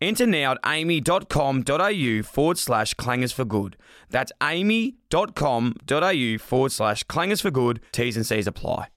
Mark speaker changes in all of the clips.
Speaker 1: Enter now at aami.com.au forward slash clangers for good. That's aami.com.au forward slash clangers for good. T's and C's apply.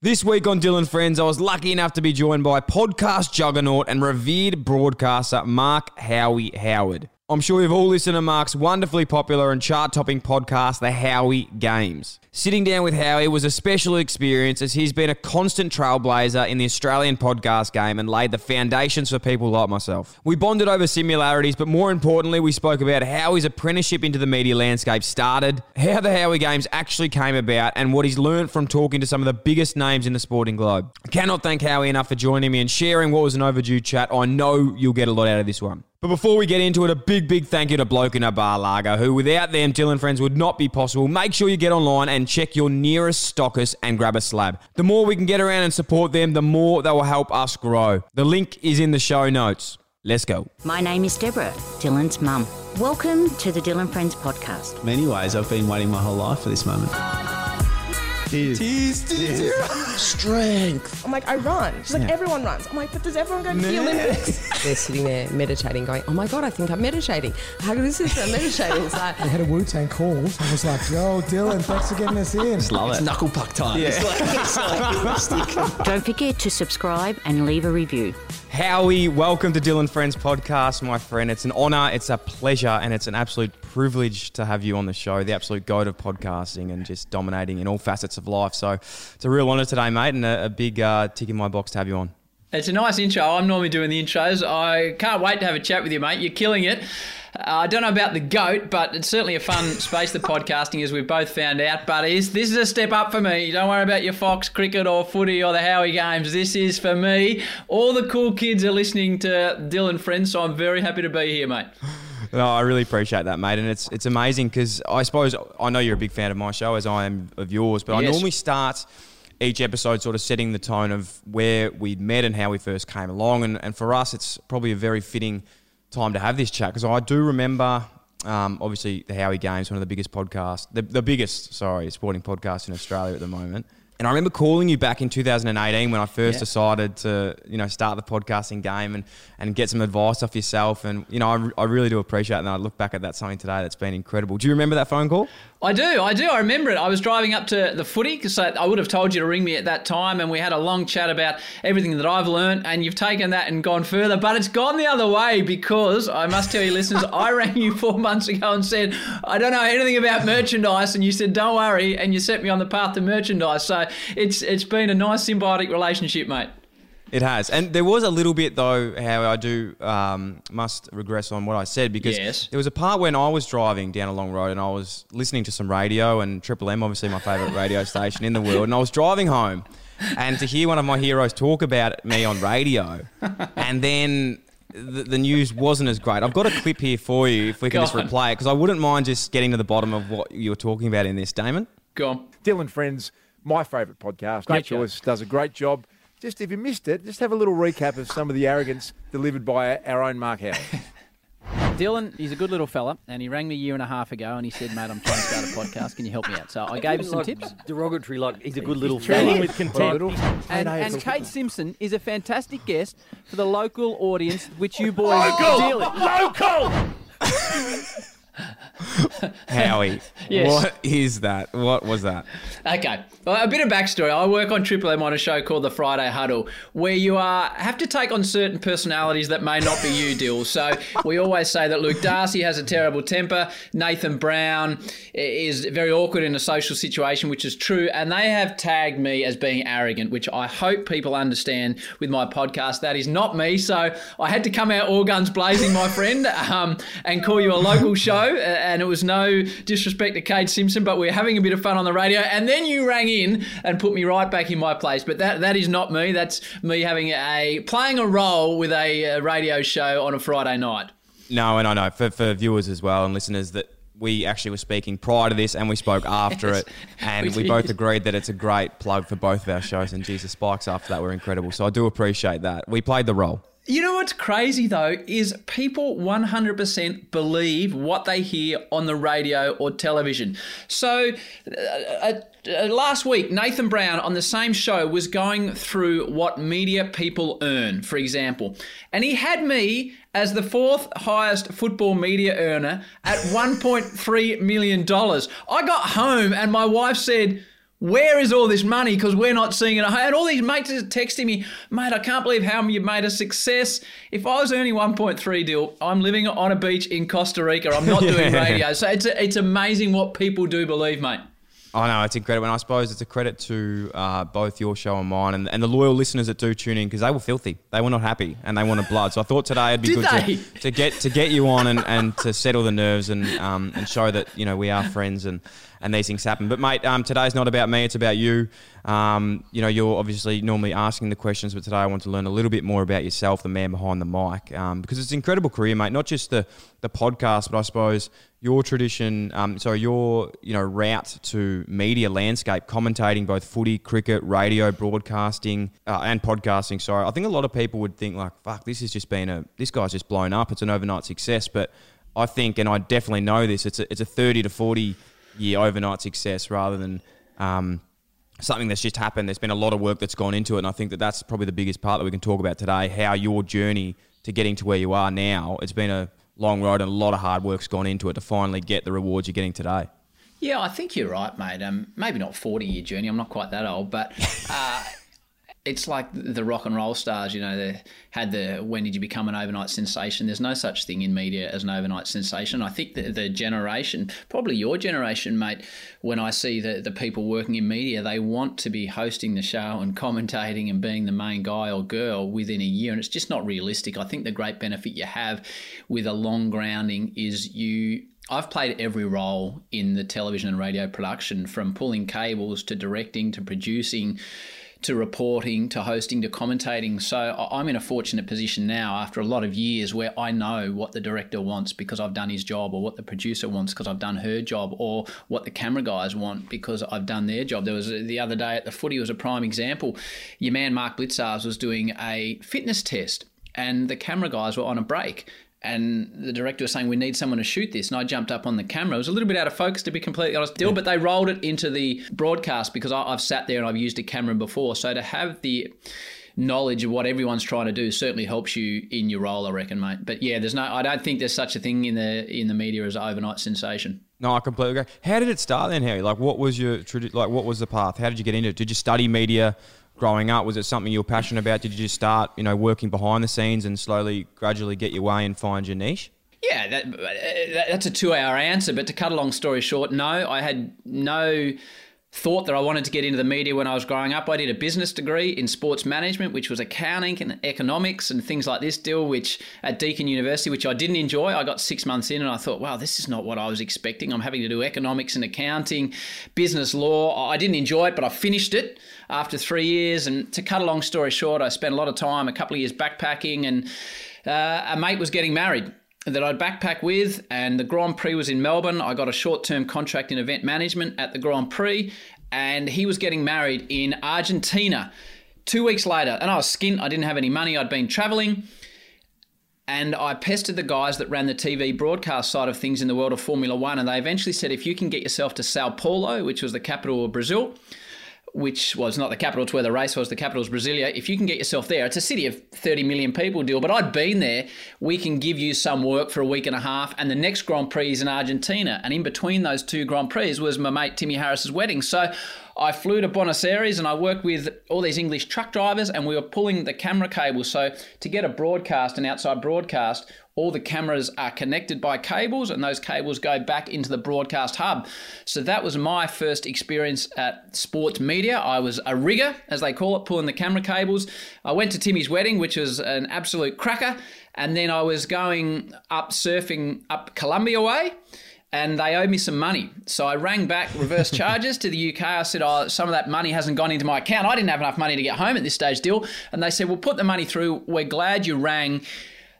Speaker 1: This week on Dylan Friends, I was lucky enough to be joined by podcast juggernaut and revered broadcaster Mark Howie Howard. I'm sure you've all listened to Mark's wonderfully popular and chart topping podcast, The Howie Games. Sitting down with Howie was a special experience as he's been a constant trailblazer in the Australian podcast game and laid the foundations for people like myself. We bonded over similarities, but more importantly, we spoke about how his apprenticeship into the media landscape started, how the Howie Games actually came about, and what he's learned from talking to some of the biggest names in the sporting globe. I cannot thank Howie enough for joining me and sharing what was an overdue chat. I know you'll get a lot out of this one. But before we get into it, a big, big thank you to Bloke in a Bar Lager, who without them, Dylan Friends would not be possible. Make sure you get online and check your nearest stockist and grab a slab. The more we can get around and support them, the more they will help us grow. The link is in the show notes. Let's go.
Speaker 2: My name is Deborah, Dylan's mum. Welcome to the Dylan Friends podcast.
Speaker 3: many ways, I've been waiting my whole life for this moment.
Speaker 4: Strength. I'm like, I run. She's like, everyone runs. I'm like, but does everyone go to the Olympics?
Speaker 5: They're sitting there meditating, going, "Oh my god, I think I'm meditating. How good is this? I'm meditating." It's like,
Speaker 6: I had a Wu Tang call. I was like, yo, Dylan, thanks for getting us in.
Speaker 3: Love it. Knuckle puck time. It's like, it's like
Speaker 2: Don't forget to subscribe and leave a review.
Speaker 1: Howie, welcome to Dylan Friends podcast, my friend. It's an honor, it's a pleasure, and it's an absolute privilege to have you on the show, the absolute goat of podcasting and just dominating in all facets of life. So it's a real honor today, mate, and a, a big uh, tick in my box to have you on.
Speaker 7: It's a nice intro. I'm normally doing the intros. I can't wait to have a chat with you, mate. You're killing it. Uh, I don't know about the goat, but it's certainly a fun space, the podcasting, as we've both found out. But is this is a step up for me. Don't worry about your Fox cricket or footy or the Howie games. This is for me. All the cool kids are listening to Dylan Friends, so I'm very happy to be here, mate.
Speaker 1: No, I really appreciate that, mate, and it's it's amazing because I suppose I know you're a big fan of my show as I am of yours, but I normally start each episode sort of setting the tone of where we met and how we first came along, and, and for us, it's probably a very fitting time to have this chat because I do remember. Um, obviously, the Howie Games, one of the biggest podcasts, the, the biggest, sorry, sporting podcast in Australia at the moment. And I remember calling you back in 2018 when I first
Speaker 7: Yeah.
Speaker 1: decided to, you know, start the podcasting game and, and get some advice off yourself. And, you know, I, I really do appreciate it. And I look back at that something today that's been incredible. Do you remember that phone call?
Speaker 7: I do, I do. I remember it. I was driving up to the footy because I would have told you to ring me at that time, and we had a long chat about everything that I've learned. And you've taken that and gone further, but it's gone the other way because I must tell you, listeners, I rang you four months ago and said I don't know anything about merchandise, and you said don't worry, and you set me on the path to merchandise. So it's it's been a nice symbiotic relationship, mate.
Speaker 1: It has. And there was a little bit, though, how I do um, must regress on what I said because
Speaker 7: Yes.
Speaker 1: there was a part when I was driving down a long road and I was listening to some radio and Triple M, obviously my favourite radio station in the world, and I was driving home and to hear one of my heroes talk about me on radio and then the, the news wasn't as great. I've got a clip here for you if we can just
Speaker 7: Go on.
Speaker 1: replay it because I wouldn't mind just getting to the bottom of what you were talking about in this, Damon.
Speaker 7: Go on.
Speaker 8: Dylan Friends, my favourite podcast.
Speaker 7: Great
Speaker 8: Great choice, does a great job. Just if you missed it, just have a little recap of some of the arrogance delivered by our own Mark Howard.
Speaker 9: Dylan, he's a good little fella, and he rang me a year and a half ago, and he said, "Mate, I'm trying to start a podcast. Can you help me out?" So I gave him some tips.
Speaker 10: Derogatory, like he's a good little fella.
Speaker 9: with
Speaker 8: contempt.
Speaker 9: And, and Kate Simpson is a fantastic guest for the local audience, which you boys deal with.
Speaker 10: Local!
Speaker 1: Howie,
Speaker 7: Yes.
Speaker 1: what is that? What was that?
Speaker 7: Okay, well, a bit of backstory. I work on Triple M on a show called the Friday Huddle, where you uh, have to take on certain personalities that may not be you, Dill. So we always say that Luke Darcy has a terrible temper, Nathan Brown is very awkward in a social situation, which is true, and they have tagged me as being arrogant, which I hope people understand with my podcast. That is not me, so I had to come out all guns blazing, my friend, um, and call you a local show, and it was no disrespect to Kate Simpson, but we are having a bit of fun on the radio, and then you rang in and put me right back in my place. But that that is not me. That's me having a playing a role with a uh, radio show on a Friday night.
Speaker 1: No, and I know for, for viewers as well and listeners that we actually were speaking prior to this and we spoke after
Speaker 7: Yes,
Speaker 1: it. And
Speaker 7: we
Speaker 1: we, both agreed that it's a great plug for both of our shows. And Jesus, Spikes after that were incredible. So I do appreciate that. We played the role.
Speaker 7: You know what's crazy though is people 100% believe what they hear on the radio or television. So uh, uh, uh, last week Nathan Brown on the same show was going through what media people earn, for example, and he had me as the fourth highest football media earner at 1.3 million dollars. I got home and my wife said, where is all this money? Because we're not seeing it. And I had all these mates are texting me, mate, I can't believe how you've made a success. If I was earning 1.3 deal, I'm living on a beach in Costa Rica. I'm not doing radio. So it's, it's amazing what people do believe, mate.
Speaker 1: I know it's incredible, and I suppose it's a credit to uh, both your show and mine, and, and the loyal listeners that do tune in because they were filthy, they were not happy, and they wanted blood. So I thought today it'd be good to, to get to get you on and, and to settle the nerves and um, and show that you know we are friends and and these things happen. But mate, um, today's not about me; it's about you. Um, you know, you're obviously normally asking the questions, but today I want to learn a little bit more about yourself, the man behind the mic, um, because it's an incredible career, mate. Not just the the podcast, but I suppose your tradition, um, so your you know route to media landscape, commentating both footy, cricket, radio, broadcasting, uh, and podcasting. Sorry, I think a lot of people would think like, "Fuck, this has just been a this guy's just blown up. It's an overnight success." But I think, and I definitely know this, it's a, it's a thirty to forty year overnight success rather than um, something that's just happened. There's been a lot of work that's gone into it, and I think that that's probably the biggest part that we can talk about today. How your journey to getting to where you are now, it's been a long road and a lot of hard work's gone into it to finally get the rewards you're getting today.
Speaker 7: Yeah, I think you're right, mate. Um, maybe not 40 year journey. I'm not quite that old, but uh, it's like the rock and roll stars. You know, they had the when did you become an overnight sensation? There's no such thing in media as an overnight sensation. I think that the generation, probably your generation, mate, when I see the the people working in media, they want to be hosting the show and commentating and being the main guy or girl within a year, and it's just not realistic. I think the great benefit you have with a long grounding is you I've played every role in the television and radio production, from pulling cables to directing to producing to reporting to hosting to commentating. So I'm in a fortunate position now after a lot of years where I know what the director wants because I've done his job, or what the producer wants because I've done her job, or what the camera guys want because I've done their job. There was the other day at the footy was a prime example. Your man Mark Blitzars was doing a fitness test, and the camera guys were on a break and the director was saying we need someone to shoot this and i jumped up on the camera it was a little bit out of focus to be completely honest Dill, but they rolled it into the broadcast because I, i've sat there and i've used a camera before so to have the knowledge of what everyone's trying to do certainly helps you in your role i reckon mate but yeah there's no i don't think there's such a thing in the in the media as overnight sensation
Speaker 1: No, I completely agree. How did it start then, Harry? Like, what was your like? What was the path? How did you get into it? Did you study media growing up? Was it something you were passionate about? Did you just start, you know, working behind the scenes and slowly, gradually get your way and find your niche?
Speaker 7: Yeah, that, that, that's a two hour answer. But to cut a long story short, no, I had no thought that I wanted to get into the media when I was growing up. I did a business degree in sports management, which was accounting and economics and things like this Dill, which at Deakin University, which I didn't enjoy. I got six months in and I thought, wow, this is not what I was expecting. I'm having to do economics and accounting, business law. I didn't enjoy it, but I finished it after three years. And to cut a long story short, I spent a lot of time, a couple of years backpacking, and uh, a mate was getting married that I'd backpack with, and the Grand Prix was in Melbourne. I got a short term contract in event management at the Grand Prix, and he was getting married in Argentina two weeks later. And I was skint, I didn't have any money, I'd been traveling. And I pestered the guys that ran the TV broadcast side of things in the world of Formula One, and they eventually said if you can get yourself to Sao Paulo, which was the capital of Brazil, which was not the capital, it's where the race was, the capital is Brasilia. If you can get yourself there, it's a city of 30 million people Dill, but I'd been there. We can give you some work for a week and a half, and the next Grand Prix is in Argentina. And in between those two Grand Prix was my mate Timmy Harris's wedding. So I flew to Buenos Aires and I worked with all these English truck drivers, and we were pulling the camera cables. So to get a broadcast, an outside broadcast, all the cameras are connected by cables and those cables go back into the broadcast hub. So that was my first experience at sports media. I was a rigger, as they call it, pulling the camera cables. I went to Timmy's wedding, which was an absolute cracker. And then I was going up surfing up Colombia Way and they owed me some money. So I rang back reverse charges to the UK. I said, oh, some of that money hasn't gone into my account. I didn't have enough money to get home at this stage Dill. And they said, well, put the money through. We're glad you rang.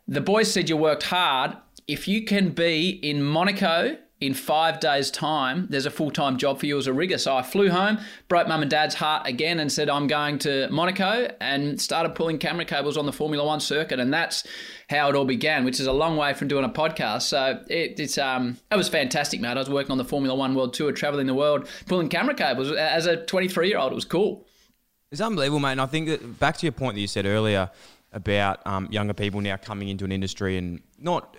Speaker 7: The boys said you worked hard. If you can be in Monaco in five days' time, there's a full time job for you as a rigger. So I flew home, broke mum and dad's heart again, and said, I'm going to Monaco and started pulling camera cables on the Formula One circuit. And that's how it all began, which is a long way from doing a podcast. So it, it's um, it was fantastic, mate. I was working on the Formula One World Tour, traveling the world, pulling camera cables. As a 23 year old, it was cool.
Speaker 1: It's unbelievable, mate. And I think that back to your point that you said earlier about um, younger people now coming into an industry and not,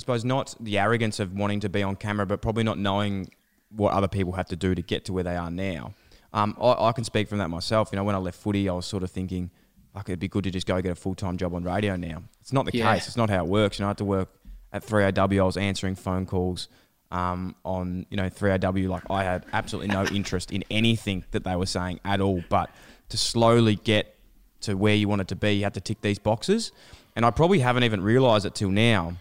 Speaker 1: suppose, not the arrogance of wanting to be on camera, but probably not knowing what other people have to do to get to where they are now. Um, I, I can speak from that myself. You know, when I left footy, I was sort of thinking, like, it'd be good to just go get a full time job on radio now. It's not the
Speaker 7: Yeah.
Speaker 1: case. It's not how it works. You know, I had to work at 3AW. I was answering phone calls um, on, you know, 3AW. Like, I had absolutely no interest in anything that they were saying at all. But to slowly get to where you wanted to be, you had to tick these boxes. And I probably haven't even realised it till now.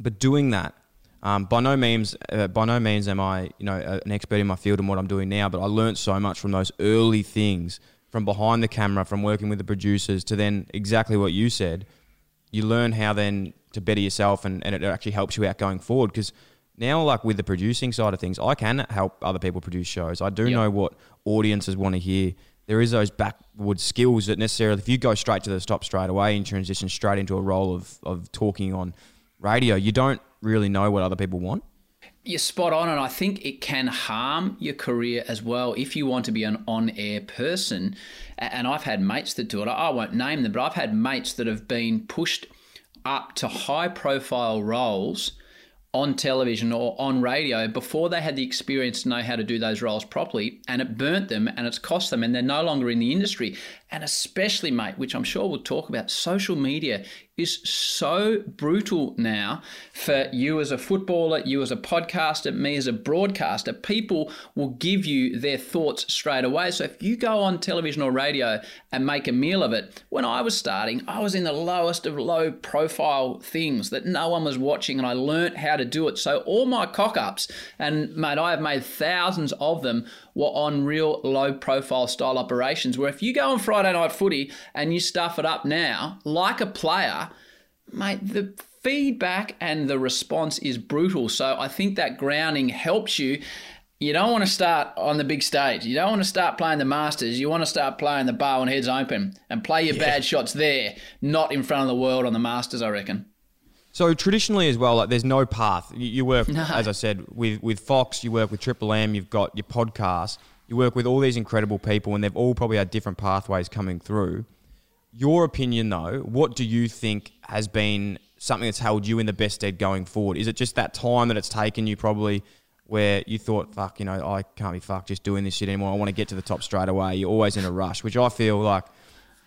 Speaker 1: But doing that, um, by no means, uh, by no means am I, you know, an expert in my field and what I'm doing now. But I learnt so much from those early things, from behind the camera, from working with the producers, to then exactly what you said. You learn how then to better yourself, and, and it actually helps you out going forward. Because now, like with the producing side of things, I can help other people produce shows. I do
Speaker 7: Yep.
Speaker 1: know what audiences want to hear. There is those backward skills that necessarily, if you go straight to the top straight away and transition straight into a role of, of talking on radio, you don't really know what other people want.
Speaker 7: You're spot on, and I think it can harm your career as well if you want to be an on air person. And I've had mates that do it. I won't name them, but I've had mates that have been pushed up to high profile roles on television or on radio before they had the experience to know how to do those roles properly and it burnt them and it's cost them and they're no longer in the industry and especially mate which i'm sure we'll talk about social media is so brutal now for you as a footballer you as a podcaster me as a broadcaster. People will give you their thoughts straight away. So if you go on television or radio and make a meal of it when i was starting i was in the lowest of low profile things that no one was watching and i learnt how to do it. So all my cock-ups and mate i have made thousands of them were on real low profile style operations where if you go on friday night footy and you stuff it up now like a player mate, the feedback and the response is brutal. So I think that grounding helps you. You don't want to start on the big stage. You don't want to start playing the Masters. You want to start playing the Barwon Heads open and play your bad shots there, not in front of the world on the Masters, I reckon.
Speaker 1: So traditionally as well, like there's no path. You, you work, as I said, with with Fox. You work with Triple M. You've got your podcast. You work with all these incredible people, and they've all probably had different pathways coming through. Your opinion, though, what do you think has been something that's held you in the best stead going forward? Is it just that time that it's taken you probably where you thought, fuck, you know, I can't be fucked just doing this shit anymore. I want to get to the top straight away. You're always in a rush, which I feel like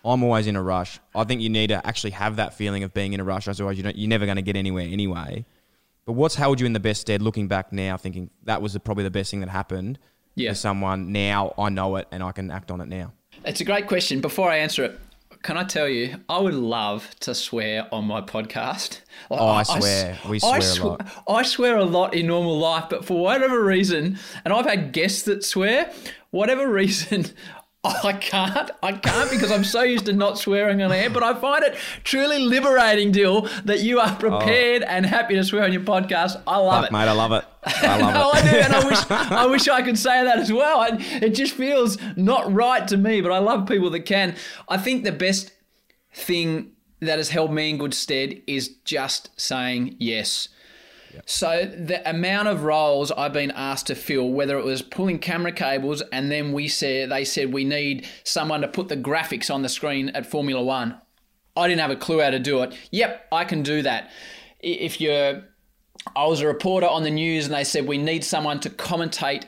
Speaker 1: I'm always in a rush. I think you need to actually have that feeling of being in a rush, otherwise you don't, you're never going to get anywhere anyway. But what's held you in the best stead looking back now, thinking that was the, probably the best thing that happened
Speaker 7: Yeah.
Speaker 1: for someone? Now I know it and I can act on it now.
Speaker 7: It's a great question. Before I answer it, can I tell you, I would love to swear on my podcast. Like,
Speaker 1: Oh, I swear. We
Speaker 7: I
Speaker 1: swear a lot.
Speaker 7: I swear a lot in normal life, but for whatever reason, and I've had guests that swear, whatever reason, I can't. I can't because I'm so used to not swearing on air. But I find it truly liberating, Dill, that you are prepared and happy to swear on your podcast. I love
Speaker 1: Oh. Fuck,
Speaker 7: it.
Speaker 1: mate, I love it. I love
Speaker 7: no,
Speaker 1: it.
Speaker 7: I do, and I wish I wish I could say that as well. I, it just feels not right to me, but I love people that can. I think the best thing that has held me in good stead is just saying yes. So the amount of roles I've been asked to fill, whether it was pulling camera cables, and then we said they said we need someone to put the graphics on the screen at Formula One. I didn't have a clue how to do it. Yep, I can do that. If you're I was a reporter on the news and they said we need someone to commentate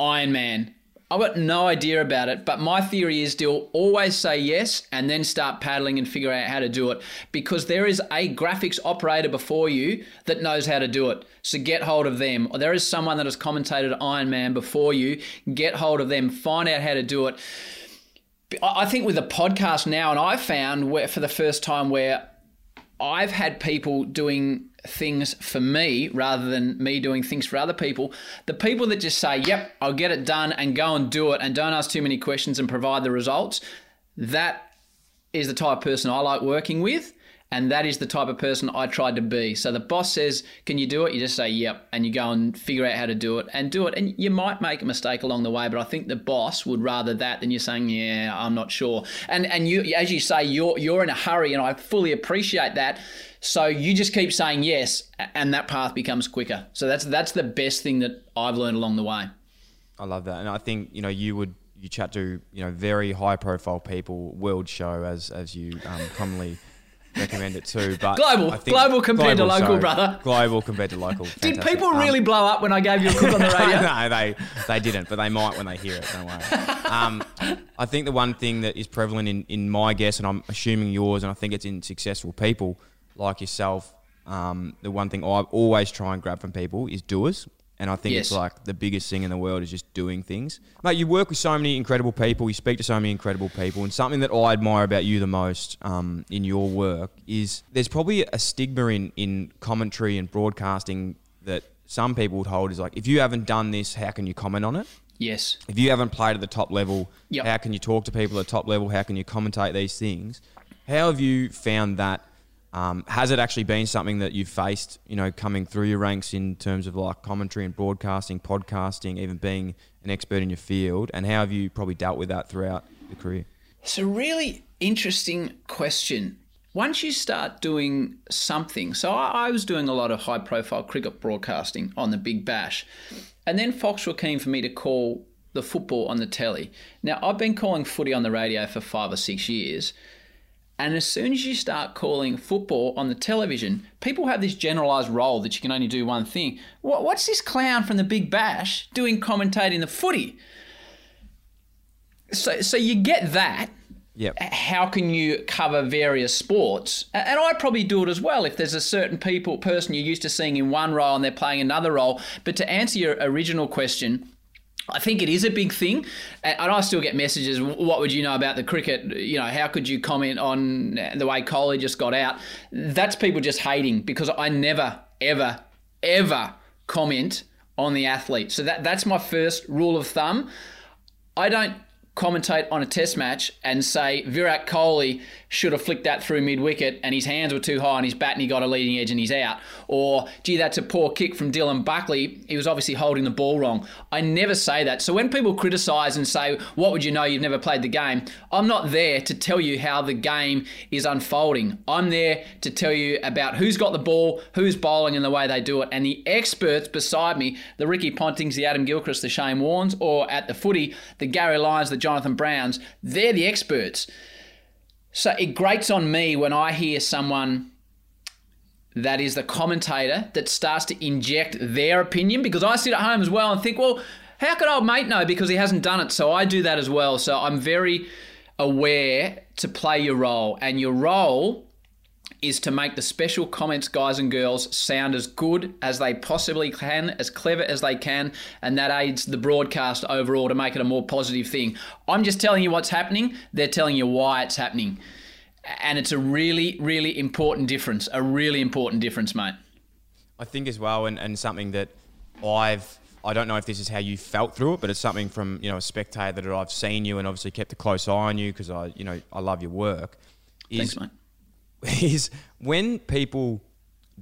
Speaker 7: Iron Man. I've got no idea about it, but my theory is still always say yes and then start paddling and figure out how to do it because there is a graphics operator before you that knows how to do it. So get hold of them. Or there is someone that has commentated Iron Man before you. Get hold of them, find out how to do it. I think with the podcast now, and I found where for the first time where I've had people doing things for me rather than me doing things for other people. The people that just say, yep, I'll get it done and go and do it and don't ask too many questions and provide the results, that is the type of person I like working with. And that is the type of person I tried to be. So the boss says, Can you do it? You just say, Yep. And you go and figure out how to do it and do it. And you might make a mistake along the way, but I think the boss would rather that than you saying, Yeah, I'm not sure. And and you as you say, you're you're in a hurry, and I fully appreciate that. So you just keep saying yes, and that path becomes quicker. So that's that's the best thing that I've learned along the way.
Speaker 1: I love that, and I think you know you would you chat to you know very high profile people, world show as as you um, commonly recommend it too. But
Speaker 7: global,
Speaker 1: I think
Speaker 7: global compared
Speaker 1: global,
Speaker 7: to local,
Speaker 1: sorry.
Speaker 7: brother.
Speaker 1: Global compared to local.
Speaker 7: Did
Speaker 1: Fantastic.
Speaker 7: people
Speaker 1: Um,
Speaker 7: really blow up when I gave you a cook on the radio?
Speaker 1: no, they they didn't, but they might when they hear it. Don't worry. Um, I think the one thing that is prevalent in, in my guess, and I'm assuming yours, and I think it's in successful people like yourself. Um, the one thing I always try and grab from people is doers, and I think it's like the biggest thing in the world is just doing things. Mate, you work with so many incredible people, you speak to so many incredible people, and something that I admire about you the most um, in your work is there's probably a stigma in, in commentary and broadcasting that some people would hold is like, if you haven't done this, how can you comment on it?
Speaker 7: Yes.
Speaker 1: If you haven't played at the top level,
Speaker 7: Yep.
Speaker 1: how can you talk to people at the top level? How can you commentate these things? How have you found that? Um, has it actually been something that you've faced, you know, coming through your ranks in terms of like commentary and broadcasting, podcasting, even being an expert in your field? And how have you probably dealt with that throughout your career?
Speaker 7: It's a really interesting question. Once you start doing something, so I, I was doing a lot of high profile cricket broadcasting on the Big Bash, and then Fox were keen for me to call the football on the telly. Now, I've been calling footy on the radio for five or six years. And as soon as you start calling football on the television, people have this generalized role that you can only do one thing. What's this clown from the Big Bash doing commentating the footy? So, so you get that.
Speaker 1: Yep.
Speaker 7: How can you cover various sports? And I probably do it as well if there's a certain people person you're used to seeing in one role and they're playing another role. But to answer your original question, I think it is a big thing, and I still get messages. What would you know about the cricket? You know, how could you comment on uh, the way Kohli just got out? That's people just hating because I never, ever, ever comment on the athlete. So that that's my first rule of thumb. I don't commentate on a test match and say Virat Kohli should have flicked that through mid wicket and his hands were too high on his bat and he got a leading edge and he's out. Or, gee, that's a poor kick from Dylan Buckley. He was obviously holding the ball wrong. I never say that. So when people criticise and say, What would you know? You've never played the game. I'm not there to tell you how the game is unfolding. I'm there to tell you about who's got the ball, who's bowling, and the way they do it. And the experts beside me, the Ricky Pontings, the Adam Gilchrist, the Shane Warnes, or at the footy, the Garry Lyons, the Jonathan Browns, they're the experts. So it grates on me when I hear someone that is the commentator that starts to inject their opinion because I sit at home as well and think, well, how could old mate know because he hasn't done it? So I do that as well. So I'm very aware to play your role, and your role is to make the special comments guys and girls sound as good as they possibly can, as clever as they can, and that aids the broadcast overall to make it a more positive thing. I'm just telling you what's happening, they're telling you why it's happening. And it's a really, really important difference, a really important difference, mate.
Speaker 1: I think as well, and, and something that I've I don't know if this is how you felt through it, but it's something from you know a spectator that I've seen you and obviously kept a close eye on you because I you know I love your work. Is,
Speaker 7: Thanks, mate.
Speaker 1: Is when people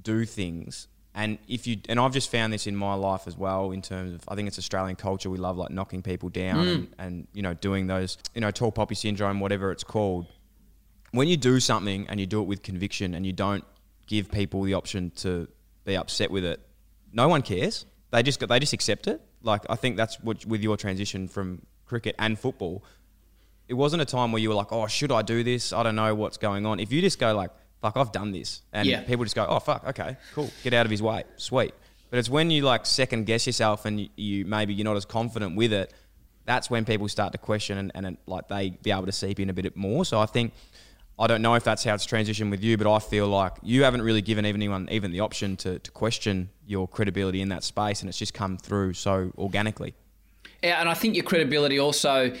Speaker 1: do things, and if you and I've just found this in my life as well in terms of I think it's Australian culture. We love like knocking people down
Speaker 7: Mm.
Speaker 1: and, and you know doing those you know tall poppy syndrome, whatever it's called. When you do something and you do it with conviction and you don't give people the option to be upset with it, no one cares. They just they just accept it. Like I think that's what with your transition from cricket and football. It wasn't a time where you were like, "Oh, should I do this? I don't know what's going on." If you just go like, "Fuck, I've done this," and
Speaker 7: Yeah.
Speaker 1: people just go, "Oh, fuck, okay, cool, get out of his way, sweet." But it's when you like second guess yourself and you, you maybe you're not as confident with it. That's when people start to question and, and it, like they be able to seep in a bit more. So I think I don't know if that's how it's transitioned with you, but I feel like you haven't really given anyone even the option to, to question your credibility in that space, and it's just come through so organically.
Speaker 7: Yeah, and I think your credibility also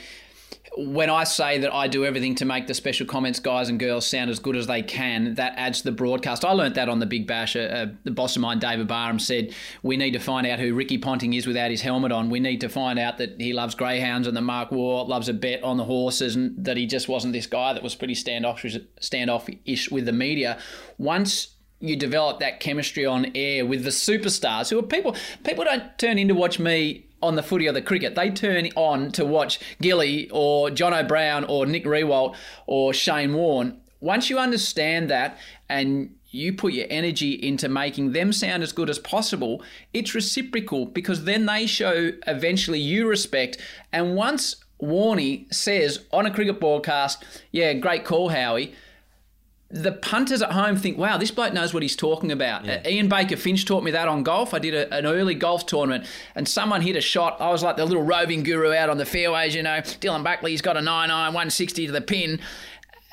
Speaker 7: when I say that I do everything to make the special comments guys and girls sound as good as they can, that adds to the broadcast. I learnt that on the Big Bash. Uh, the boss of mine, David Barham, said we need to find out who Ricky Ponting is without his helmet on. We need to find out that he loves greyhounds and that Mark Waugh, loves a bet on the horses and that he just wasn't this guy that was pretty standoffish with the media. Once you develop that chemistry on air with the superstars who are people people don't turn in to watch me on the footy or the cricket. They turn on to watch Gilly or John O'Brien or Nick Riewoldt or Shane Warne. Once you understand that and you put your energy into making them sound as good as possible, it's reciprocal because then they show eventually you respect. And once Warney says on a cricket broadcast, yeah, great call, Howie the punters at home think, wow, this bloke knows what he's talking about. Yeah. Uh, Ian Baker Finch taught me that on golf. I did a, an early golf tournament and someone hit a shot. I was like the little roving guru out on the fairways, you know. Dylan Buckley's got a 9 iron, 160 to the pin.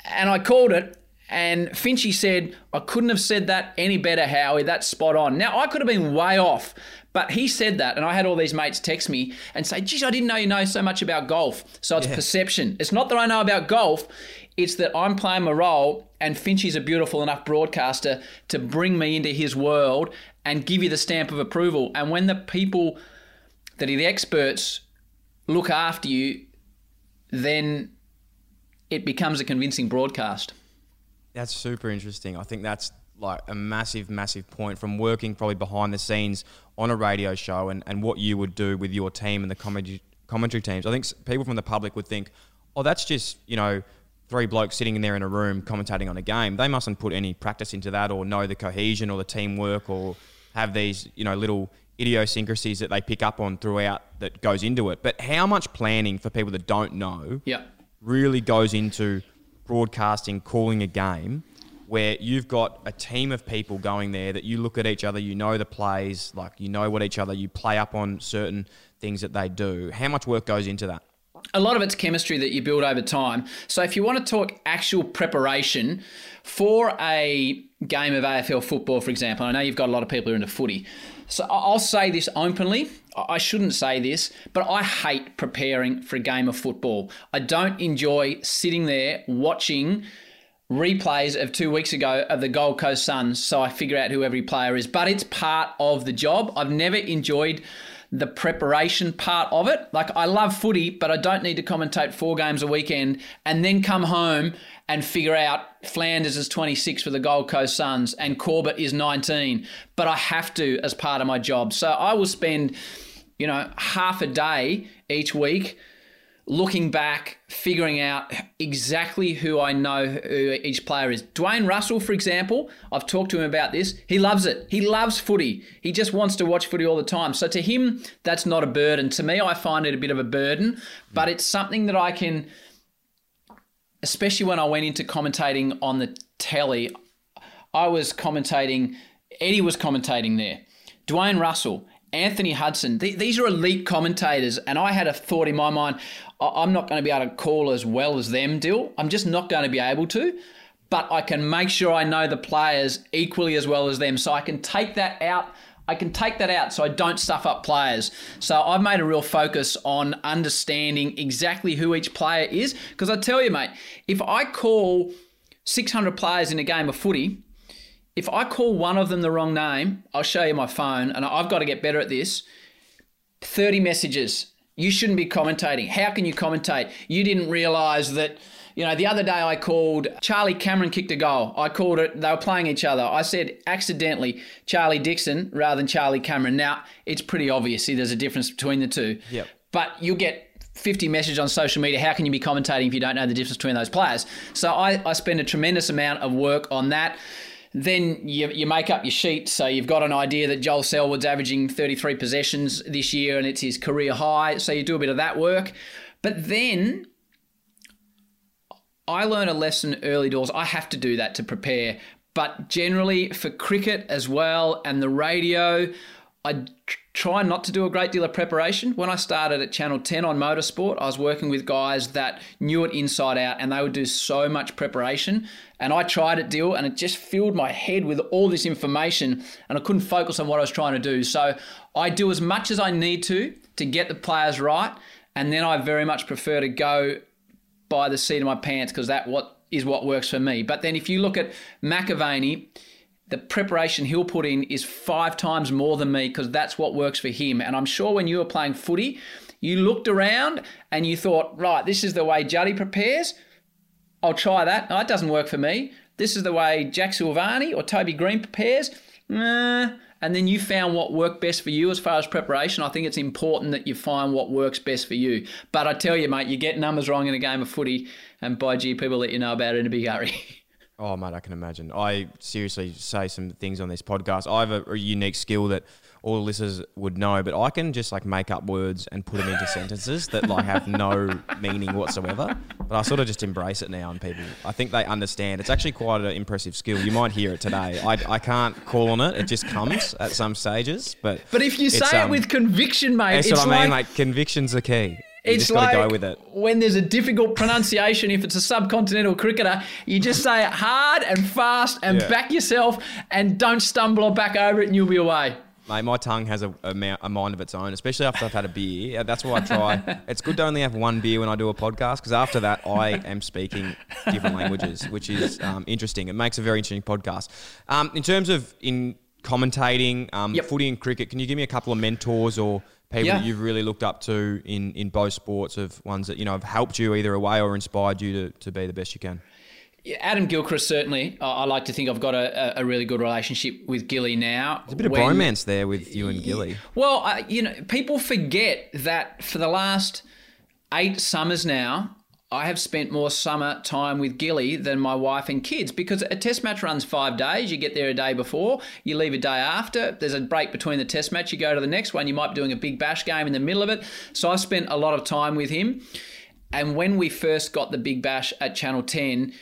Speaker 7: And I called it. And Finchy said, I couldn't have said that any better, Howie. That's spot on. Now, I could have been way off, but he said that. And I had all these mates text me and say, geez, I didn't know you know so much about golf. So it's yeah. perception. It's not that I know about golf, it's that I'm playing my role, and Finchy's a beautiful enough broadcaster to bring me into his world and give you the stamp of approval. And when the people that are the experts look after you, then it becomes a convincing broadcast.
Speaker 1: That's super interesting. I think that's like a massive, massive point from working probably behind the scenes on a radio show and, and what you would do with your team and the commentary teams. I think people from the public would think, oh, that's just, you know, three blokes sitting in there in a room commentating on a game, they mustn't put any practice into that or know the cohesion or the teamwork or have these, you know, little idiosyncrasies that they pick up on throughout that goes into it. But how much planning for people that don't know
Speaker 7: yeah.
Speaker 1: really goes into broadcasting, calling a game where you've got a team of people going there that you look at each other, you know the plays, like you know what each other, you play up on certain things that they do. How much work goes into that?
Speaker 7: A lot of it's chemistry that you build over time. So if you want to talk actual preparation for a game of AFL football, for example, I know you've got a lot of people who are into footy. So I'll say this openly. I shouldn't say this, but I hate preparing for a game of football. I don't enjoy sitting there watching replays of two weeks ago of the Gold Coast Suns so I figure out who every player is. But it's part of the job. I've never enjoyed the preparation part of it. Like I love footy, but I don't need to commentate four games a weekend and then come home and figure out Flanders is 26 for the Gold Coast Suns and Corbett is 19. But I have to as part of my job. So I will spend, you know, half a day each week looking back, figuring out exactly who I know who each player is. Dwayne Russell, for example, I've talked to him about this. He loves it. He loves footy. He just wants to watch footy all the time. So to him, that's not a burden. To me, I find it a bit of a burden, but it's something that I can, especially when I went into commentating on the telly, I was commentating, Eddie was commentating there. Dwayne Russell, Anthony Hudson, th- these are elite commentators, and I had a thought in my mind I'm not going to be able to call as well as them, Dill. I'm just not going to be able to. But I can make sure I know the players equally as well as them. So I can take that out. I can take that out so I don't stuff up players. So I've made a real focus on understanding exactly who each player is. Because I tell you, mate, if I call 600 players in a game of footy, if I call one of them the wrong name, I'll show you my phone, and I've got to get better at this. 30 messages you shouldn't be commentating. How can you commentate? You didn't realise that. You know, the other day I called Charlie Cameron kicked a goal. I called it, they were playing each other. I said accidentally Charlie Dixon rather than Charlie Cameron. Now, it's pretty obvious. See, there's a difference between the two.
Speaker 1: Yep.
Speaker 7: But you'll get 50 messages on social media. How can you be commentating if you don't know the difference between those players? So I, I spend a tremendous amount of work on that. Then you, you make up your sheet. So you've got an idea that Joel Selwood's averaging 33 possessions this year and it's his career high. So you do a bit of that work. But then I learn a lesson early doors. I have to do that to prepare. But generally for cricket as well and the radio, I try not to do a great deal of preparation. When I started at Channel 10 on motorsport, I was working with guys that knew it inside out and they would do so much preparation. And I tried it, Dill, and it just filled my head with all this information and I couldn't focus on what I was trying to do. So I do as much as I need to to get the players right. And then I very much prefer to go by the seat of my pants because that what is what works for me. But then if you look at McAvaney, the preparation he'll put in is five times more than me because that's what works for him. And I'm sure when you were playing footy, you looked around and you thought, right, this is the way Juddy prepares. I'll try that. No, that doesn't work for me. This is the way Jack Silvagni or Toby Greene prepares. Nah. And then you found what worked best for you as far as preparation. I think it's important that you find what works best for you. But I tell you, mate, you get numbers wrong in a game of footy, and by gee, people let you know about it in a big hurry.
Speaker 1: Oh, mate, I can imagine. I seriously say some things on this podcast. I have a, a unique skill that all the listeners would know, but I can just like make up words and put them into sentences that like have no meaning whatsoever. But I sort of just embrace it now, and people, I think they understand. It's actually quite an impressive skill. You might hear it today. I, I can't call on it. It just comes at some stages. But
Speaker 7: But if you say it
Speaker 1: um,
Speaker 7: with conviction, mate,
Speaker 1: that's
Speaker 7: it's
Speaker 1: what I mean.
Speaker 7: like
Speaker 1: Like conviction's the key. You
Speaker 7: it's
Speaker 1: just
Speaker 7: like
Speaker 1: it.
Speaker 7: when there's a difficult pronunciation, if it's a subcontinental cricketer, you just say it hard and fast and
Speaker 1: Yeah.
Speaker 7: back yourself and don't stumble or back over it and you'll be away.
Speaker 1: Mate, my tongue has a, a, a mind of its own, especially after I've had a beer. That's why I try. it's good to only have one beer when I do a podcast because after that, I am speaking different languages, which is um, interesting. It makes a very interesting podcast. Um, in terms of in commentating, um,
Speaker 7: Yep.
Speaker 1: footy and cricket, can you give me a couple of mentors or people
Speaker 7: Yeah.
Speaker 1: that you've really looked up to in, in both sports of ones that you know have helped you either away or inspired you to, to be the best you can?
Speaker 7: Adam Gilchrist, certainly. I like to think I've got a, a- really good relationship with Gilly now.
Speaker 1: There's a bit of
Speaker 7: When-
Speaker 1: bromance there with you and Gilly.
Speaker 7: Well, you know, people forget that for the last eight summers now, I have spent more summer time with Gilly than my wife and kids because a test match runs five days. You get there a day before, you leave a day after. There's a break between the test match. You go to the next one. You might be doing a big bash game in the middle of it. So I spent a lot of time with him. And when we first got the big bash at Channel 10,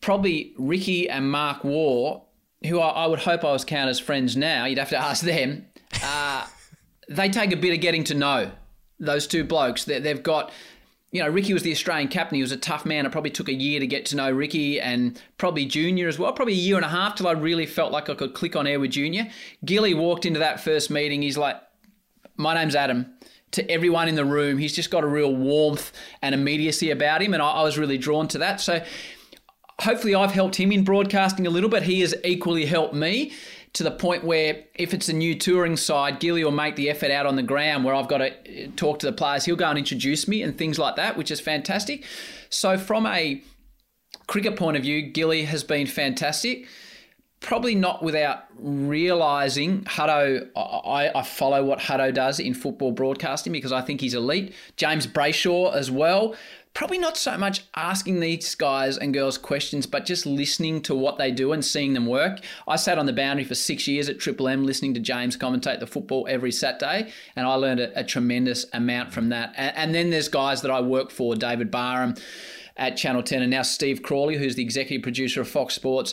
Speaker 7: probably Ricky and Mark Waugh, who I, I would hope I was counted as friends now, you'd have to ask them, uh, they take a bit of getting to know those two blokes. They, they've got, you know, Ricky was the Australian captain. He was a tough man. It probably took a year to get to know Ricky and probably Junior as well. Probably a year and a half till I really felt like I could click on air with Junior. Gilly walked into that first meeting. He's like, my name's Adam. To everyone in the room, he's just got a real warmth and immediacy about him, and I, I was really drawn to that. So, hopefully, I've helped him in broadcasting a little bit. He has equally helped me to the point where if it's a new touring side, Gilly will make the effort out on the ground where I've got to uh, talk to the players. He'll go and introduce me and things like that, which is fantastic. So, from a cricket point of view, Gilly has been fantastic. Probably not without realizing Hutto. I, I follow what Hutto does in football broadcasting because I think he's elite. James Brayshaw as well. Probably not so much asking these guys and girls questions, but just listening to what they do and seeing them work. I sat on the boundary for six years at Triple M listening to James commentate the football every Saturday, and I learned a, a tremendous amount from that. And, and then there's guys that I work for, David Barham at Channel 10, and now Steve Crawley, who's the executive producer of Fox Sports.